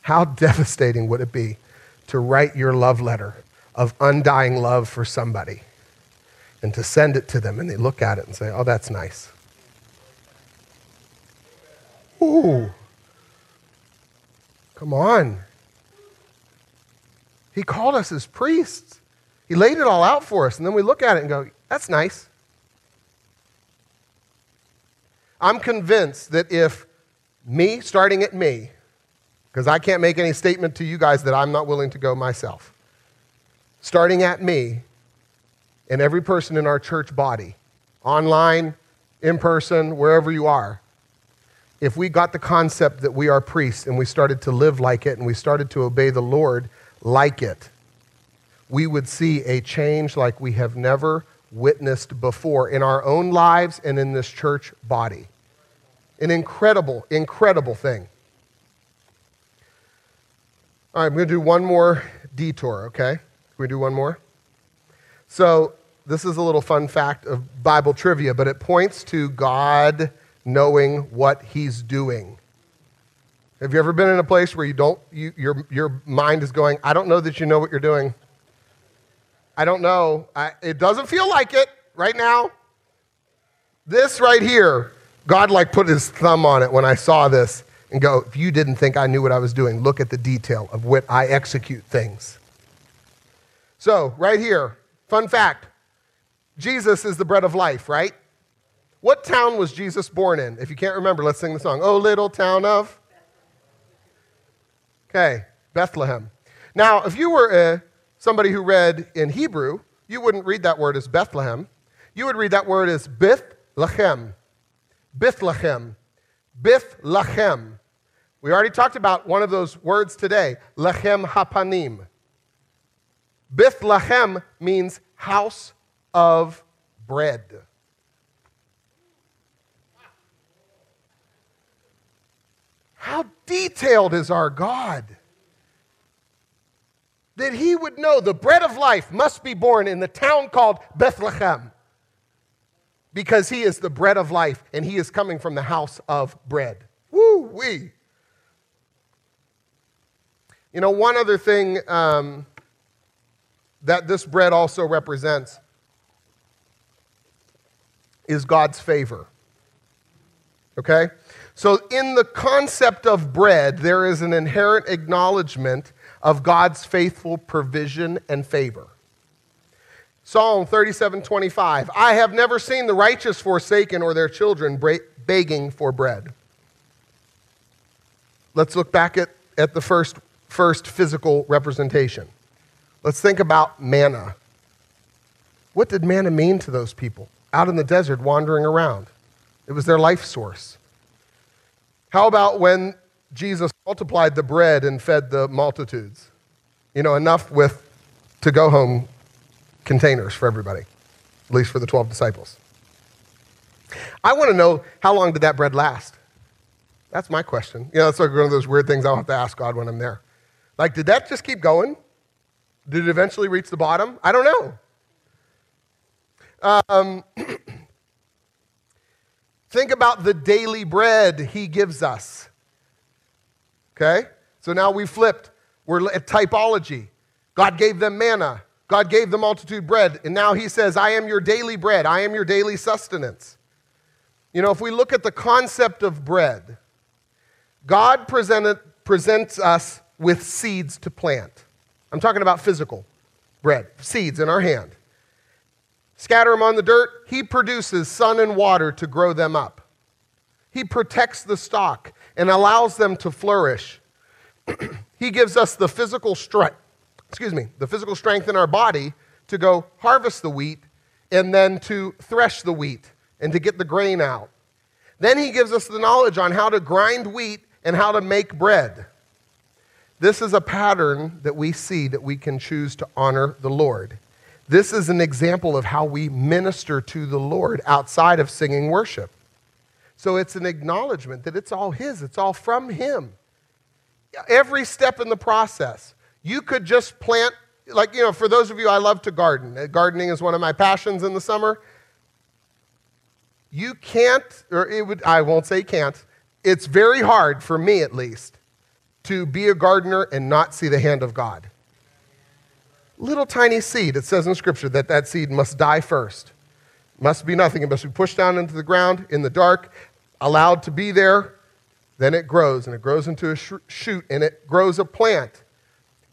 How devastating would it be to write your love letter of undying love for somebody and to send it to them and they look at it and say, oh, that's nice. Ooh. Come on. He called us as priests. He laid it all out for us. And then we look at it and go, that's nice. I'm convinced that if me, starting at me, because I can't make any statement to you guys that I'm not willing to go myself, starting at me and every person in our church body, online, in person, wherever you are, if we got the concept that we are priests and we started to live like it and we started to obey the Lord like it, we would see a change like we have never witnessed before in our own lives and in this church body. An incredible, incredible thing. All right, I'm going to do one more detour, okay? Can we do one more? So, this is a little fun fact of Bible trivia, but it points to God knowing what He's doing. Have you ever been in a place where you don't, you, your, your mind is going, I don't know that you know what you're doing? I don't know. I, it doesn't feel like it right now. This right here God like put his thumb on it when I saw this and go, if you didn't think I knew what I was doing, look at the detail of what I execute things. So, right here, fun fact Jesus is the bread of life, right? What town was Jesus born in? If you can't remember, let's sing the song. Oh, little town of. Okay, Bethlehem. Now, if you were uh, somebody who read in Hebrew, you wouldn't read that word as Bethlehem. You would read that word as Bethlehem. Bethlehem. Bethlehem. We already talked about one of those words today, Lechem Hapanim. Bethlehem means house of bread. How detailed is our God? That he would know the bread of life must be born in the town called Bethlehem because he is the bread of life and he is coming from the house of bread. Woo wee. You know, one other thing um, that this bread also represents is God's favor. Okay? So, in the concept of bread, there is an inherent acknowledgement of God's faithful provision and favor. Psalm 37 25. I have never seen the righteous forsaken or their children begging for bread. Let's look back at, at the first, first physical representation. Let's think about manna. What did manna mean to those people out in the desert wandering around? It was their life source. How about when Jesus multiplied the bread and fed the multitudes? You know, enough with to go home containers for everybody, at least for the 12 disciples. I want to know how long did that bread last? That's my question. You know, that's like one of those weird things I'll have to ask God when I'm there. Like, did that just keep going? Did it eventually reach the bottom? I don't know. Um, think about the daily bread he gives us. Okay? So now we flipped. We're at typology. God gave them manna. God gave the multitude bread. And now he says, I am your daily bread. I am your daily sustenance. You know, if we look at the concept of bread, God presented, presents us with seeds to plant. I'm talking about physical bread, seeds in our hand. Scatter them on the dirt, He produces sun and water to grow them up. He protects the stalk and allows them to flourish. he gives us the physical strength, excuse me, the physical strength in our body to go harvest the wheat and then to thresh the wheat and to get the grain out. Then he gives us the knowledge on how to grind wheat and how to make bread. This is a pattern that we see that we can choose to honor the Lord. This is an example of how we minister to the Lord outside of singing worship. So it's an acknowledgement that it's all His, it's all from Him. Every step in the process. You could just plant, like, you know, for those of you, I love to garden. Uh, gardening is one of my passions in the summer. You can't, or it would, I won't say can't, it's very hard, for me at least, to be a gardener and not see the hand of God. Little tiny seed, it says in Scripture that that seed must die first. Must be nothing. It must be pushed down into the ground in the dark, allowed to be there. Then it grows, and it grows into a shoot, and it grows a plant.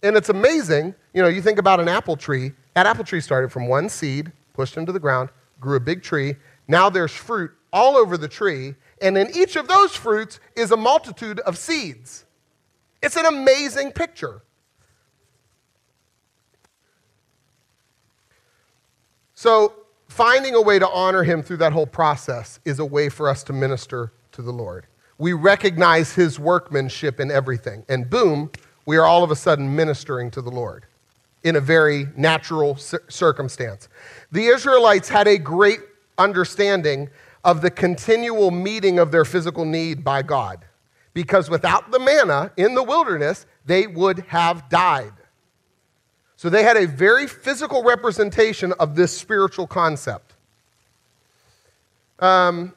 And it's amazing. You know, you think about an apple tree. That apple tree started from one seed, pushed into the ground, grew a big tree. Now there's fruit all over the tree, and in each of those fruits is a multitude of seeds. It's an amazing picture. So, finding a way to honor him through that whole process is a way for us to minister to the Lord. We recognize his workmanship in everything, and boom, we are all of a sudden ministering to the Lord in a very natural circumstance. The Israelites had a great understanding of the continual meeting of their physical need by God. Because without the manna in the wilderness, they would have died. So they had a very physical representation of this spiritual concept. Um,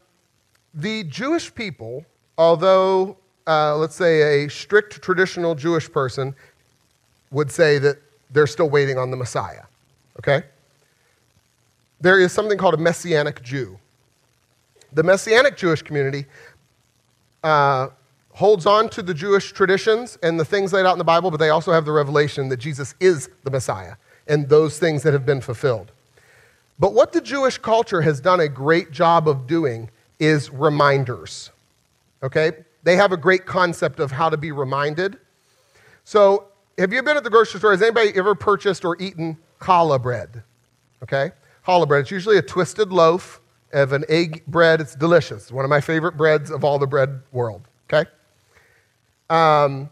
the Jewish people, although, uh, let's say, a strict traditional Jewish person would say that they're still waiting on the Messiah, okay? There is something called a Messianic Jew. The Messianic Jewish community uh, holds on to the Jewish traditions and the things laid out in the Bible, but they also have the revelation that Jesus is the Messiah. and those things that have been fulfilled. But what the Jewish culture has done a great job of doing is reminders. Okay? They have a great concept of how to be reminded. So, have you been at the grocery store? Has anybody ever purchased or eaten challah bread? Okay? Challah bread. It's usually a twisted loaf of an egg bread. It's delicious. One of my favorite breads of all the bread world. Okay? Um,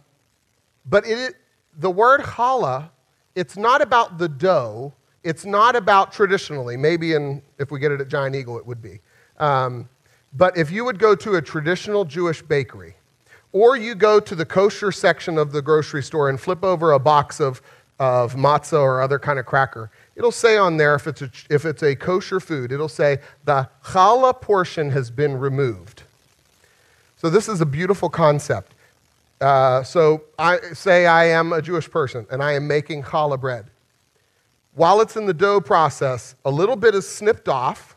but it, the word challah, it's not about the dough. It's not about traditionally. Maybe in, if we get it at Giant Eagle, it would be. Um, but if you would go to a traditional Jewish bakery, or you go to the kosher section of the grocery store and flip over a box of, of matzah or other kind of cracker, it'll say on there, if it's, a, if it's a kosher food, it'll say the challah portion has been removed. So this is a beautiful concept. Uh, so I say I am a Jewish person and I am making challah bread. While it's in the dough process, a little bit is snipped off,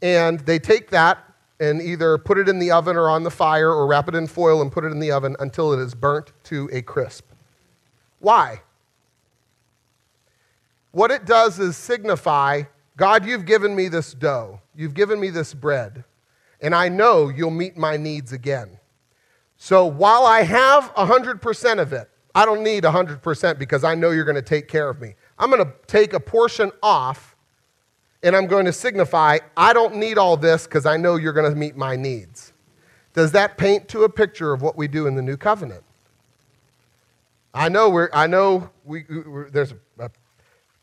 and they take that and either put it in the oven or on the fire or wrap it in foil and put it in the oven until it is burnt to a crisp. Why? What it does is signify God, you've given me this dough, you've given me this bread, and I know you'll meet my needs again. So while I have 100% of it, I don't need 100% because I know you're going to take care of me. I'm going to take a portion off and I'm going to signify I don't need all this because I know you're going to meet my needs. Does that paint to a picture of what we do in the new covenant? I know we're, I know we, there's a, a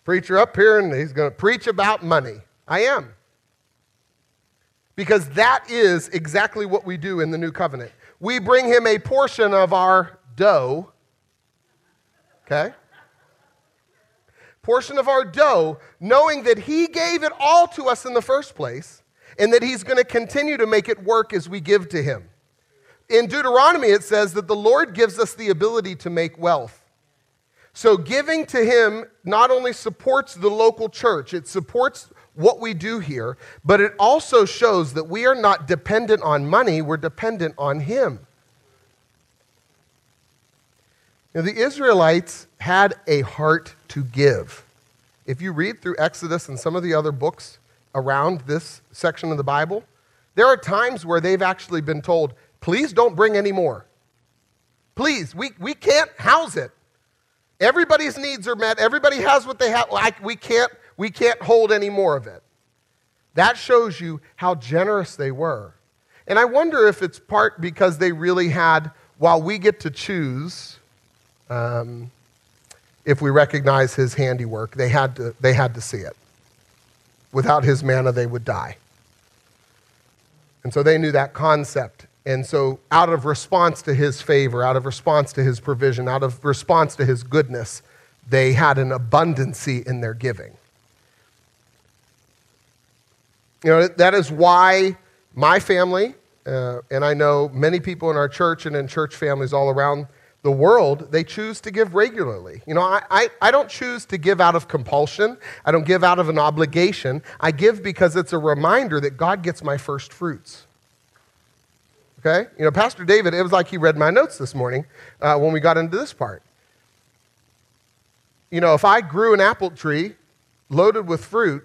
preacher up here and he's going to preach about money. I am. Because that is exactly what we do in the new covenant we bring him a portion of our dough. Okay? Portion of our dough, knowing that he gave it all to us in the first place and that he's going to continue to make it work as we give to him. In Deuteronomy, it says that the Lord gives us the ability to make wealth. So, giving to him not only supports the local church, it supports what we do here, but it also shows that we are not dependent on money, we're dependent on Him. Now, the Israelites had a heart to give. If you read through Exodus and some of the other books around this section of the Bible, there are times where they've actually been told, please don't bring any more. Please, we, we can't house it. Everybody's needs are met. Everybody has what they have. Like, we can't we can't hold any more of it. That shows you how generous they were. And I wonder if it's part because they really had, while we get to choose, um, if we recognize his handiwork, they had, to, they had to see it. Without his manna, they would die. And so they knew that concept. And so, out of response to his favor, out of response to his provision, out of response to his goodness, they had an abundancy in their giving. You know, that is why my family, uh, and I know many people in our church and in church families all around the world, they choose to give regularly. You know, I, I, I don't choose to give out of compulsion. I don't give out of an obligation. I give because it's a reminder that God gets my first fruits. Okay? You know, Pastor David, it was like he read my notes this morning uh, when we got into this part. You know, if I grew an apple tree loaded with fruit,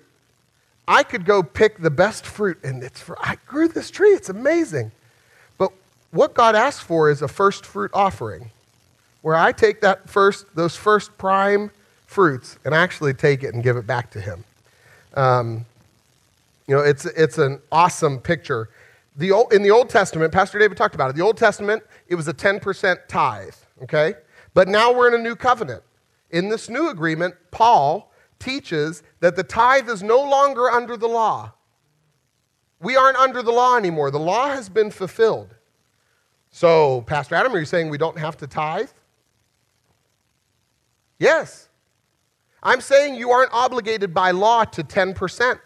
I could go pick the best fruit, and it's for, I grew this tree. It's amazing. But what God asks for is a first fruit offering, where I take that first, those first prime fruits and actually take it and give it back to Him. Um, you know, it's, it's an awesome picture. The old, in the Old Testament, Pastor David talked about it. The Old Testament, it was a 10% tithe, okay? But now we're in a new covenant. In this new agreement, Paul teaches that the tithe is no longer under the law. We aren't under the law anymore. The law has been fulfilled. So, Pastor Adam, are you saying we don't have to tithe? Yes. I'm saying you aren't obligated by law to 10%.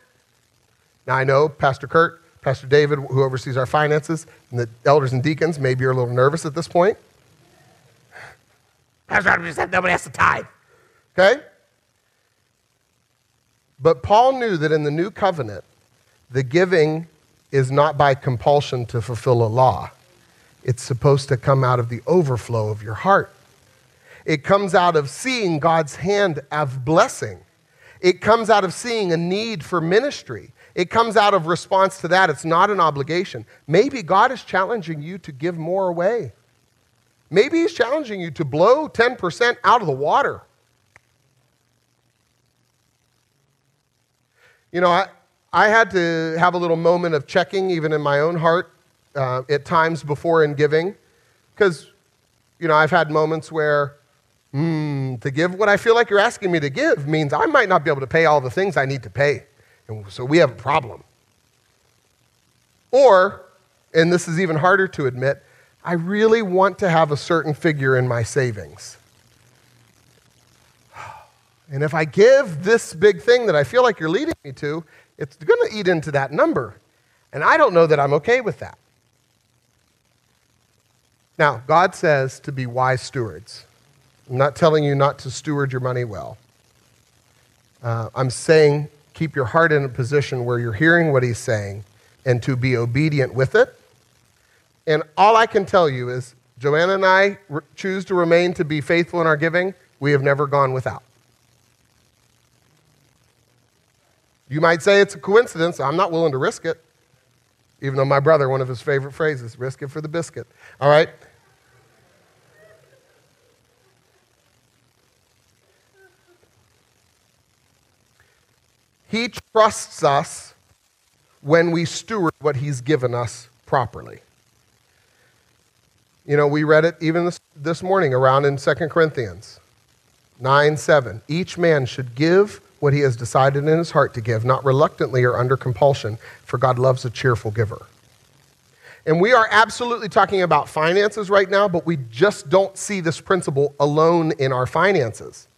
Now, I know Pastor Kurt, Pastor David, who oversees our finances, and the elders and deacons, maybe you're a little nervous at this point. Pastor Adam just said nobody has to tithe. Okay? But Paul knew that in the new covenant, the giving is not by compulsion to fulfill a law. It's supposed to come out of the overflow of your heart. It comes out of seeing God's hand of blessing. It comes out of seeing a need for ministry. It comes out of response to that. It's not an obligation. Maybe God is challenging you to give more away. Maybe He's challenging you to blow 10% out of the water. You know, I, I had to have a little moment of checking, even in my own heart, uh, at times before in giving, because, you know, I've had moments where, hmm, to give what I feel like you're asking me to give means I might not be able to pay all the things I need to pay. And so we have a problem. Or, and this is even harder to admit, I really want to have a certain figure in my savings. And if I give this big thing that I feel like you're leading me to, it's going to eat into that number. And I don't know that I'm okay with that. Now, God says to be wise stewards. I'm not telling you not to steward your money well. Uh, I'm saying keep your heart in a position where you're hearing what He's saying and to be obedient with it. And all I can tell you is Joanna and I re- choose to remain to be faithful in our giving. We have never gone without. You might say it's a coincidence. I'm not willing to risk it. Even though my brother, one of his favorite phrases, risk it for the biscuit. All right? He trusts us when we steward what he's given us properly. You know, we read it even this, this morning around in 2 Corinthians 9 7. Each man should give what he has decided in his heart to give, not reluctantly or under compulsion, for God loves a cheerful giver. And we are absolutely talking about finances right now, but we just don't see this principle alone in our finances.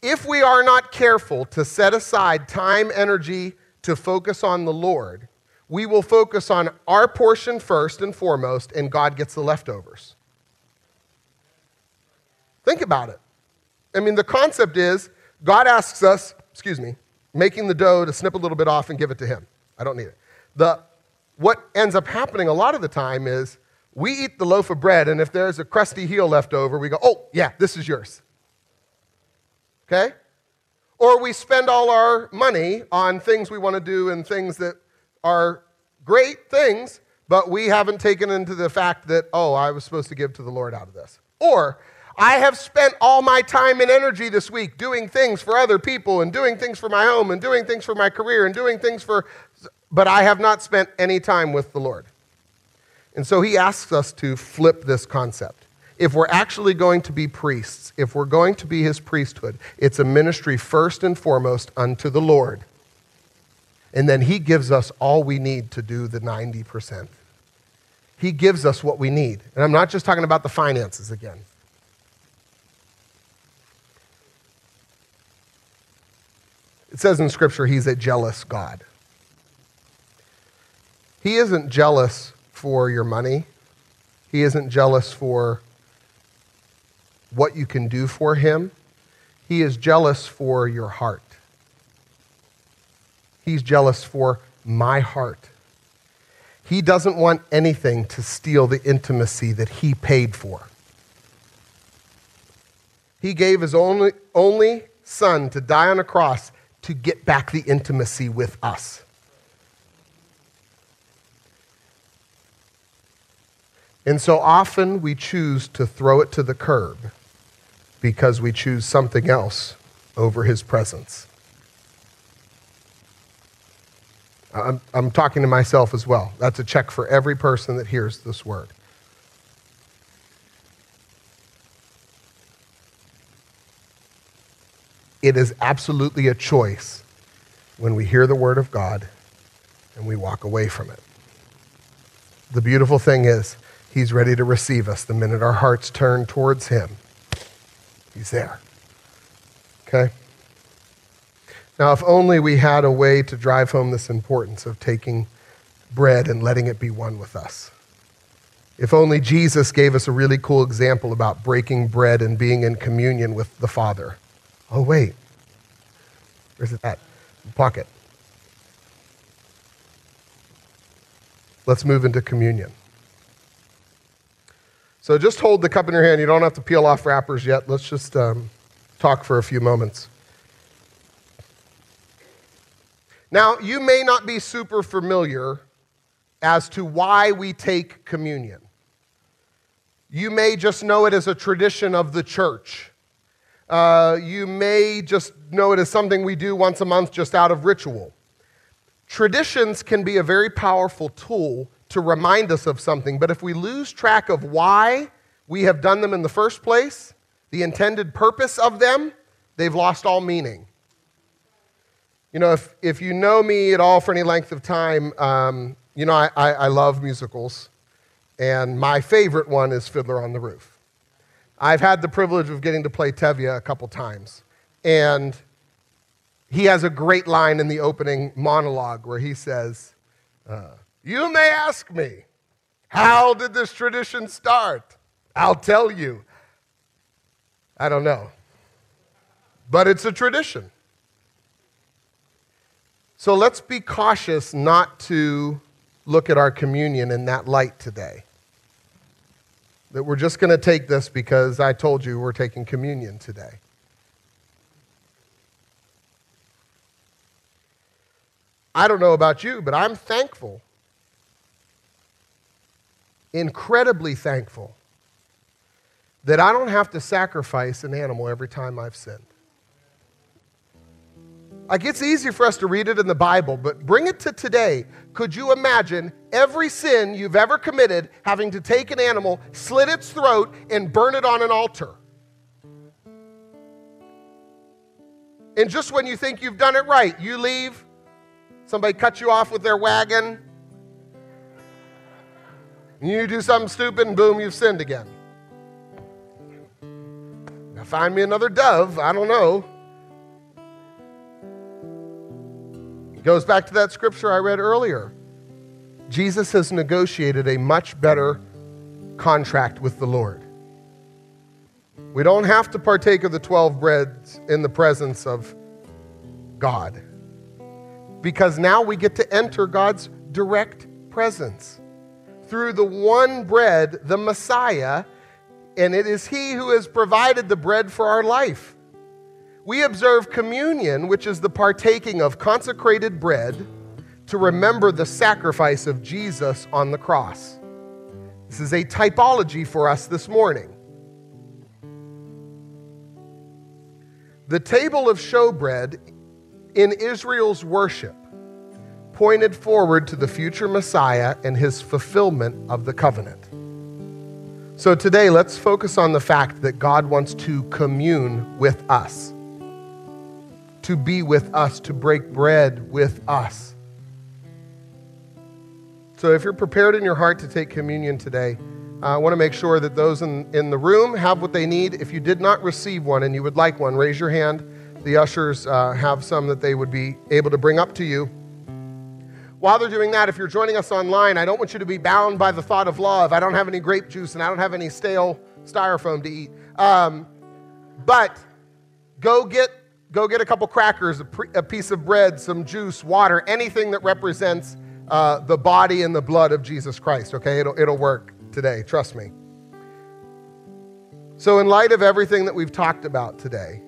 If we are not careful to set aside time, energy to focus on the Lord, we will focus on our portion first and foremost, and God gets the leftovers. Think about it. I mean, the concept is God asks us, excuse me, making the dough to snip a little bit off and give it to Him. I don't need it. The, what ends up happening a lot of the time is we eat the loaf of bread, and if there's a crusty heel left over, we go, oh, yeah, this is yours. Okay? Or we spend all our money on things we want to do and things that are great things, but we haven't taken into the fact that, oh, I was supposed to give to the Lord out of this. Or I have spent all my time and energy this week doing things for other people and doing things for my home and doing things for my career and doing things for, but I have not spent any time with the Lord. And so he asks us to flip this concept. If we're actually going to be priests, if we're going to be his priesthood, it's a ministry first and foremost unto the Lord. And then he gives us all we need to do the 90%. He gives us what we need. And I'm not just talking about the finances again. It says in Scripture, he's a jealous God. He isn't jealous for your money, he isn't jealous for what you can do for him. He is jealous for your heart. He's jealous for my heart. He doesn't want anything to steal the intimacy that he paid for. He gave his only, only son to die on a cross to get back the intimacy with us. And so often we choose to throw it to the curb because we choose something else over his presence. I'm, I'm talking to myself as well. That's a check for every person that hears this word. It is absolutely a choice when we hear the word of God and we walk away from it. The beautiful thing is, He's ready to receive us the minute our hearts turn towards Him. He's there. Okay? Now, if only we had a way to drive home this importance of taking bread and letting it be one with us. If only Jesus gave us a really cool example about breaking bread and being in communion with the Father. Oh, wait. Where's it at? Pocket. Let's move into communion. So just hold the cup in your hand. You don't have to peel off wrappers yet. Let's just um, talk for a few moments. Now, you may not be super familiar as to why we take communion. You may just know it as a tradition of the church. Uh, you may just know it as something we do once a month just out of ritual. Traditions can be a very powerful tool to remind us of something, but if we lose track of why we have done them in the first place, the intended purpose of them, they've lost all meaning. You know, if, if you know me at all for any length of time, um, you know I, I, I love musicals, and my favorite one is Fiddler on the Roof. I've had the privilege of getting to play Tevye a couple times, and he has a great line in the opening monologue where he says, uh, You may ask me, how did this tradition start? I'll tell you. I don't know. But it's a tradition. So let's be cautious not to look at our communion in that light today. That we're just going to take this because I told you we're taking communion today. I don't know about you, but I'm thankful, incredibly thankful, that I don't have to sacrifice an animal every time I've sinned. Like it's easy for us to read it in the Bible, but bring it to today. Could you imagine every sin you've ever committed having to take an animal, slit its throat, and burn it on an altar? And just when you think you've done it right, you leave, Somebody cut you off with their wagon. You do something stupid, and boom, you've sinned again. Now find me another dove. I don't know. It goes back to that scripture I read earlier. Jesus has negotiated a much better contract with the Lord. We don't have to partake of the 12 breads in the presence of God because now we get to enter God's direct presence through the one bread, the Messiah, and it is He who has provided the bread for our life. We observe communion, which is the partaking of consecrated bread, to remember the sacrifice of Jesus on the cross. This is a typology for us this morning. The table of showbread in Israel's worship pointed forward to the future Messiah and his fulfillment of the covenant. So today, let's focus on the fact that God wants to commune with us, to be with us, to break bread with us. So if you're prepared in your heart to take communion today, I want to make sure that those in, in the room have what they need. If you did not receive one and you would like one, raise your hand the ushers uh, have some that they would be able to bring up to you. While they're doing that, if you're joining us online, I don't want you to be bound by the thought of love. I don't have any grape juice and I don't have any stale styrofoam to eat. Um, but go get go get a couple crackers, a, pre, a, piece of bread, some juice, water, anything that represents uh, the body and the blood of Jesus Christ. Okay, it'll it'll work today. Trust me. So, in light of everything that we've talked about today,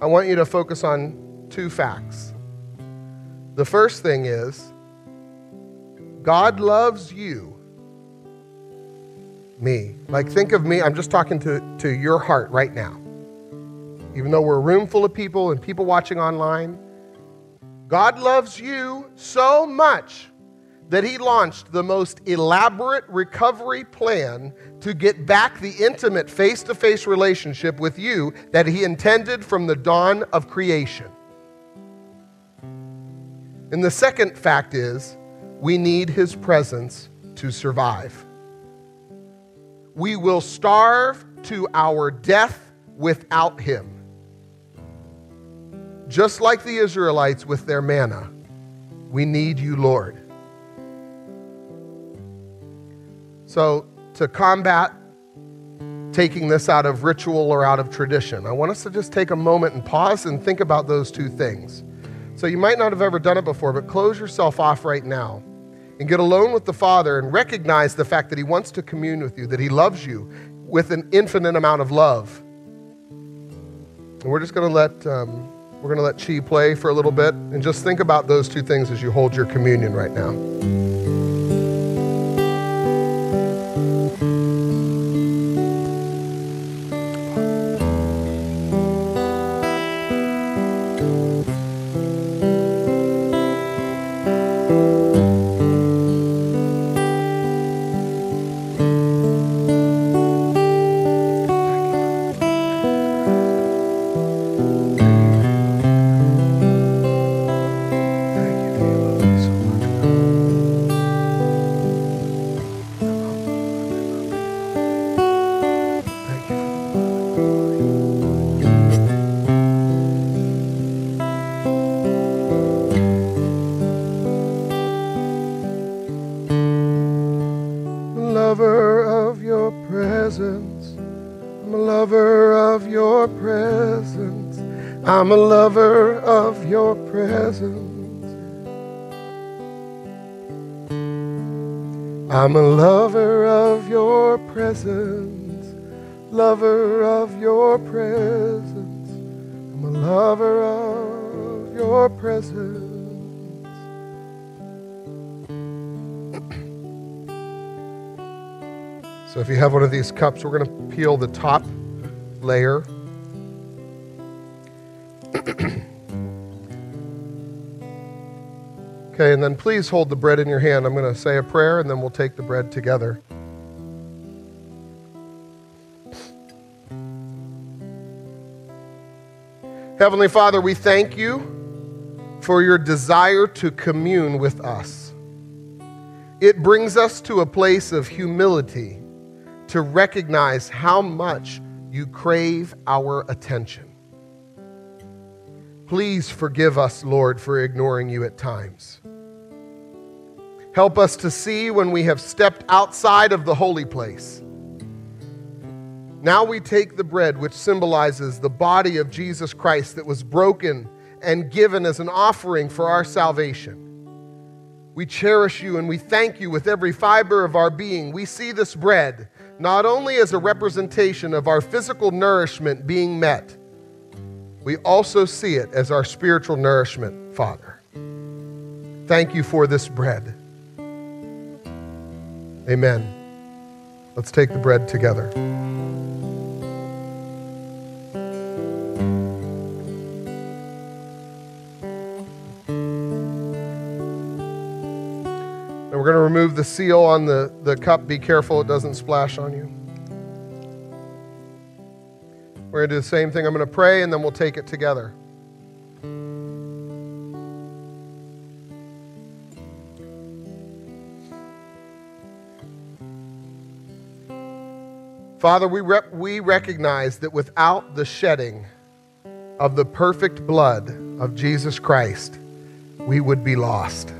I want you to focus on two facts. The first thing is God loves you. Me. Like, think of me, I'm just talking to, to your heart right now. Even though we're a room full of people and people watching online, God loves you so much that he launched the most elaborate recovery plan to get back the intimate face to face relationship with you that he intended from the dawn of creation. And the second fact is, we need his presence to survive. We will starve to our death without him. Just like the Israelites with their manna, we need you, Lord. So, to combat taking this out of ritual or out of tradition, I want us to just take a moment and pause and think about those two things. So, you might not have ever done it before, but close yourself off right now and get alone with the Father and recognize the fact that He wants to commune with you, that He loves you with an infinite amount of love. And we're just going to let um, we're going to let Chi play for a little bit and just think about those two things as you hold your communion right now. Lover of your presence. I'm a lover of your presence. so if you have one of these cups, we're going to peel the top layer. Okay, and then please hold the bread in your hand. I'm going to say a prayer and then we'll take the bread together. Heavenly Father, we thank you for your desire to commune with us. It brings us to a place of humility to recognize how much you crave our attention. Please forgive us, Lord, for ignoring you at times. Help us to see when we have stepped outside of the holy place. Now we take the bread, which symbolizes the body of Jesus Christ that was broken and given as an offering for our salvation. We cherish you and we thank you with every fiber of our being. We see this bread not only as a representation of our physical nourishment being met, we also see it as our spiritual nourishment, Father. Thank you for this bread. Amen. Let's take the bread together. Remove the seal on the, the cup. Be careful it doesn't splash on you. We're going to do the same thing. I'm going to pray and then we'll take it together. Father, we, we recognize that without the shedding of the perfect blood of Jesus Christ, we would be lost.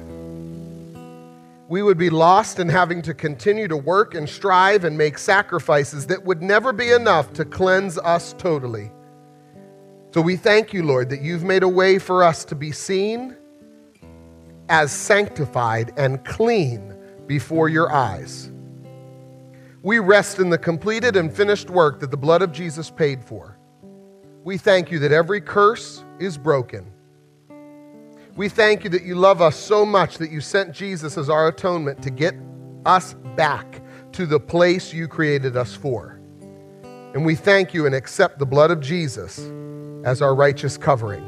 We would be lost in having to continue to work and strive and make sacrifices that would never be enough to cleanse us totally. So we thank you, Lord, that you've made a way for us to be seen as sanctified and clean before your eyes. We rest in the completed and finished work that the blood of Jesus paid for. We thank you that every curse is broken. We thank you that you love us so much that you sent Jesus as our atonement to get us back to the place you created us for. And we thank you and accept the blood of Jesus as our righteous covering.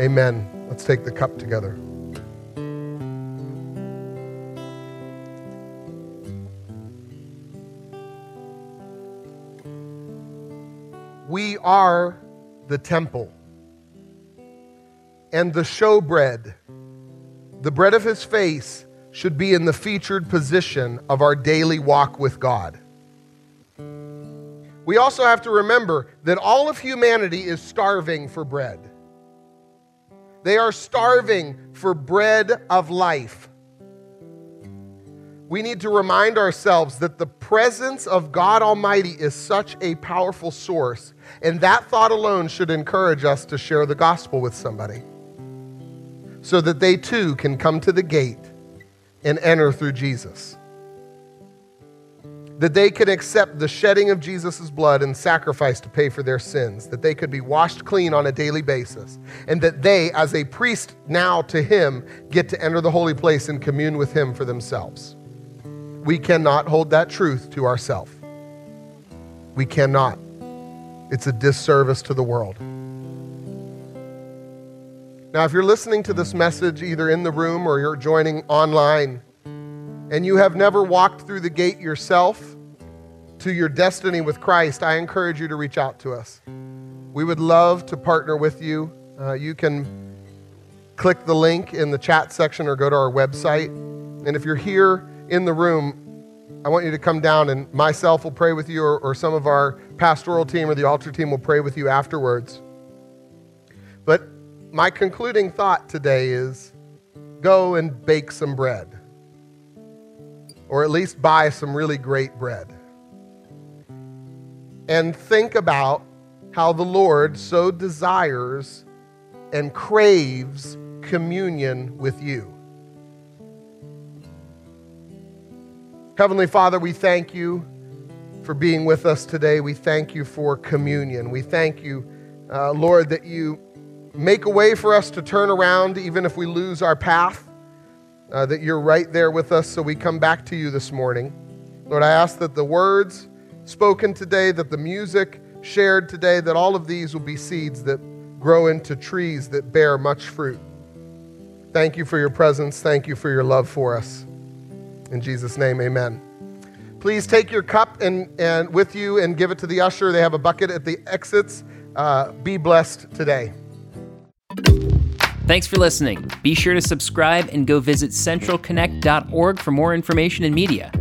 Amen. Let's take the cup together. We are the temple. And the showbread, the bread of his face, should be in the featured position of our daily walk with God. We also have to remember that all of humanity is starving for bread. They are starving for bread of life we need to remind ourselves that the presence of God Almighty is such a powerful source, and that thought alone should encourage us to share the gospel with somebody so that they too can come to the gate and enter through Jesus. That they can accept the shedding of Jesus' blood and sacrifice to pay for their sins, that they could be washed clean on a daily basis, and that they, as a priest now to Him, get to enter the holy place and commune with Him for themselves. We cannot hold that truth to ourselves. We cannot. It's a disservice to the world. Now, if you're listening to this message either in the room or you're joining online, and you have never walked through the gate yourself to your destiny with Christ, I encourage you to reach out to us. We would love to partner with you. Uh, you can click the link in the chat section or go to our website. And if you're here in the room, I want you to come down and myself will pray with you, or, or some of our pastoral team or the altar team will pray with you afterwards. My concluding thought today is go and bake some bread or at least buy some really great bread. And think about how the Lord so desires and craves communion with you. Heavenly Father, we thank you for being with us today. We thank you for communion. We thank you, uh, Lord, that you make a way for us to turn around even if we lose our path uh, that you're right there with us. So we come back to you this morning. Lord, I ask that the words spoken today, that the music shared today, that all of these will be seeds that grow into trees that bear much fruit. Thank you for your presence. Thank you for your love for us. In Jesus' name, amen. Please take your cup and, and with you and give it to the usher. They have a bucket at the exits. Uh, be blessed today. Thanks for listening. Be sure to subscribe and go visit centralconnect.org for more information and media.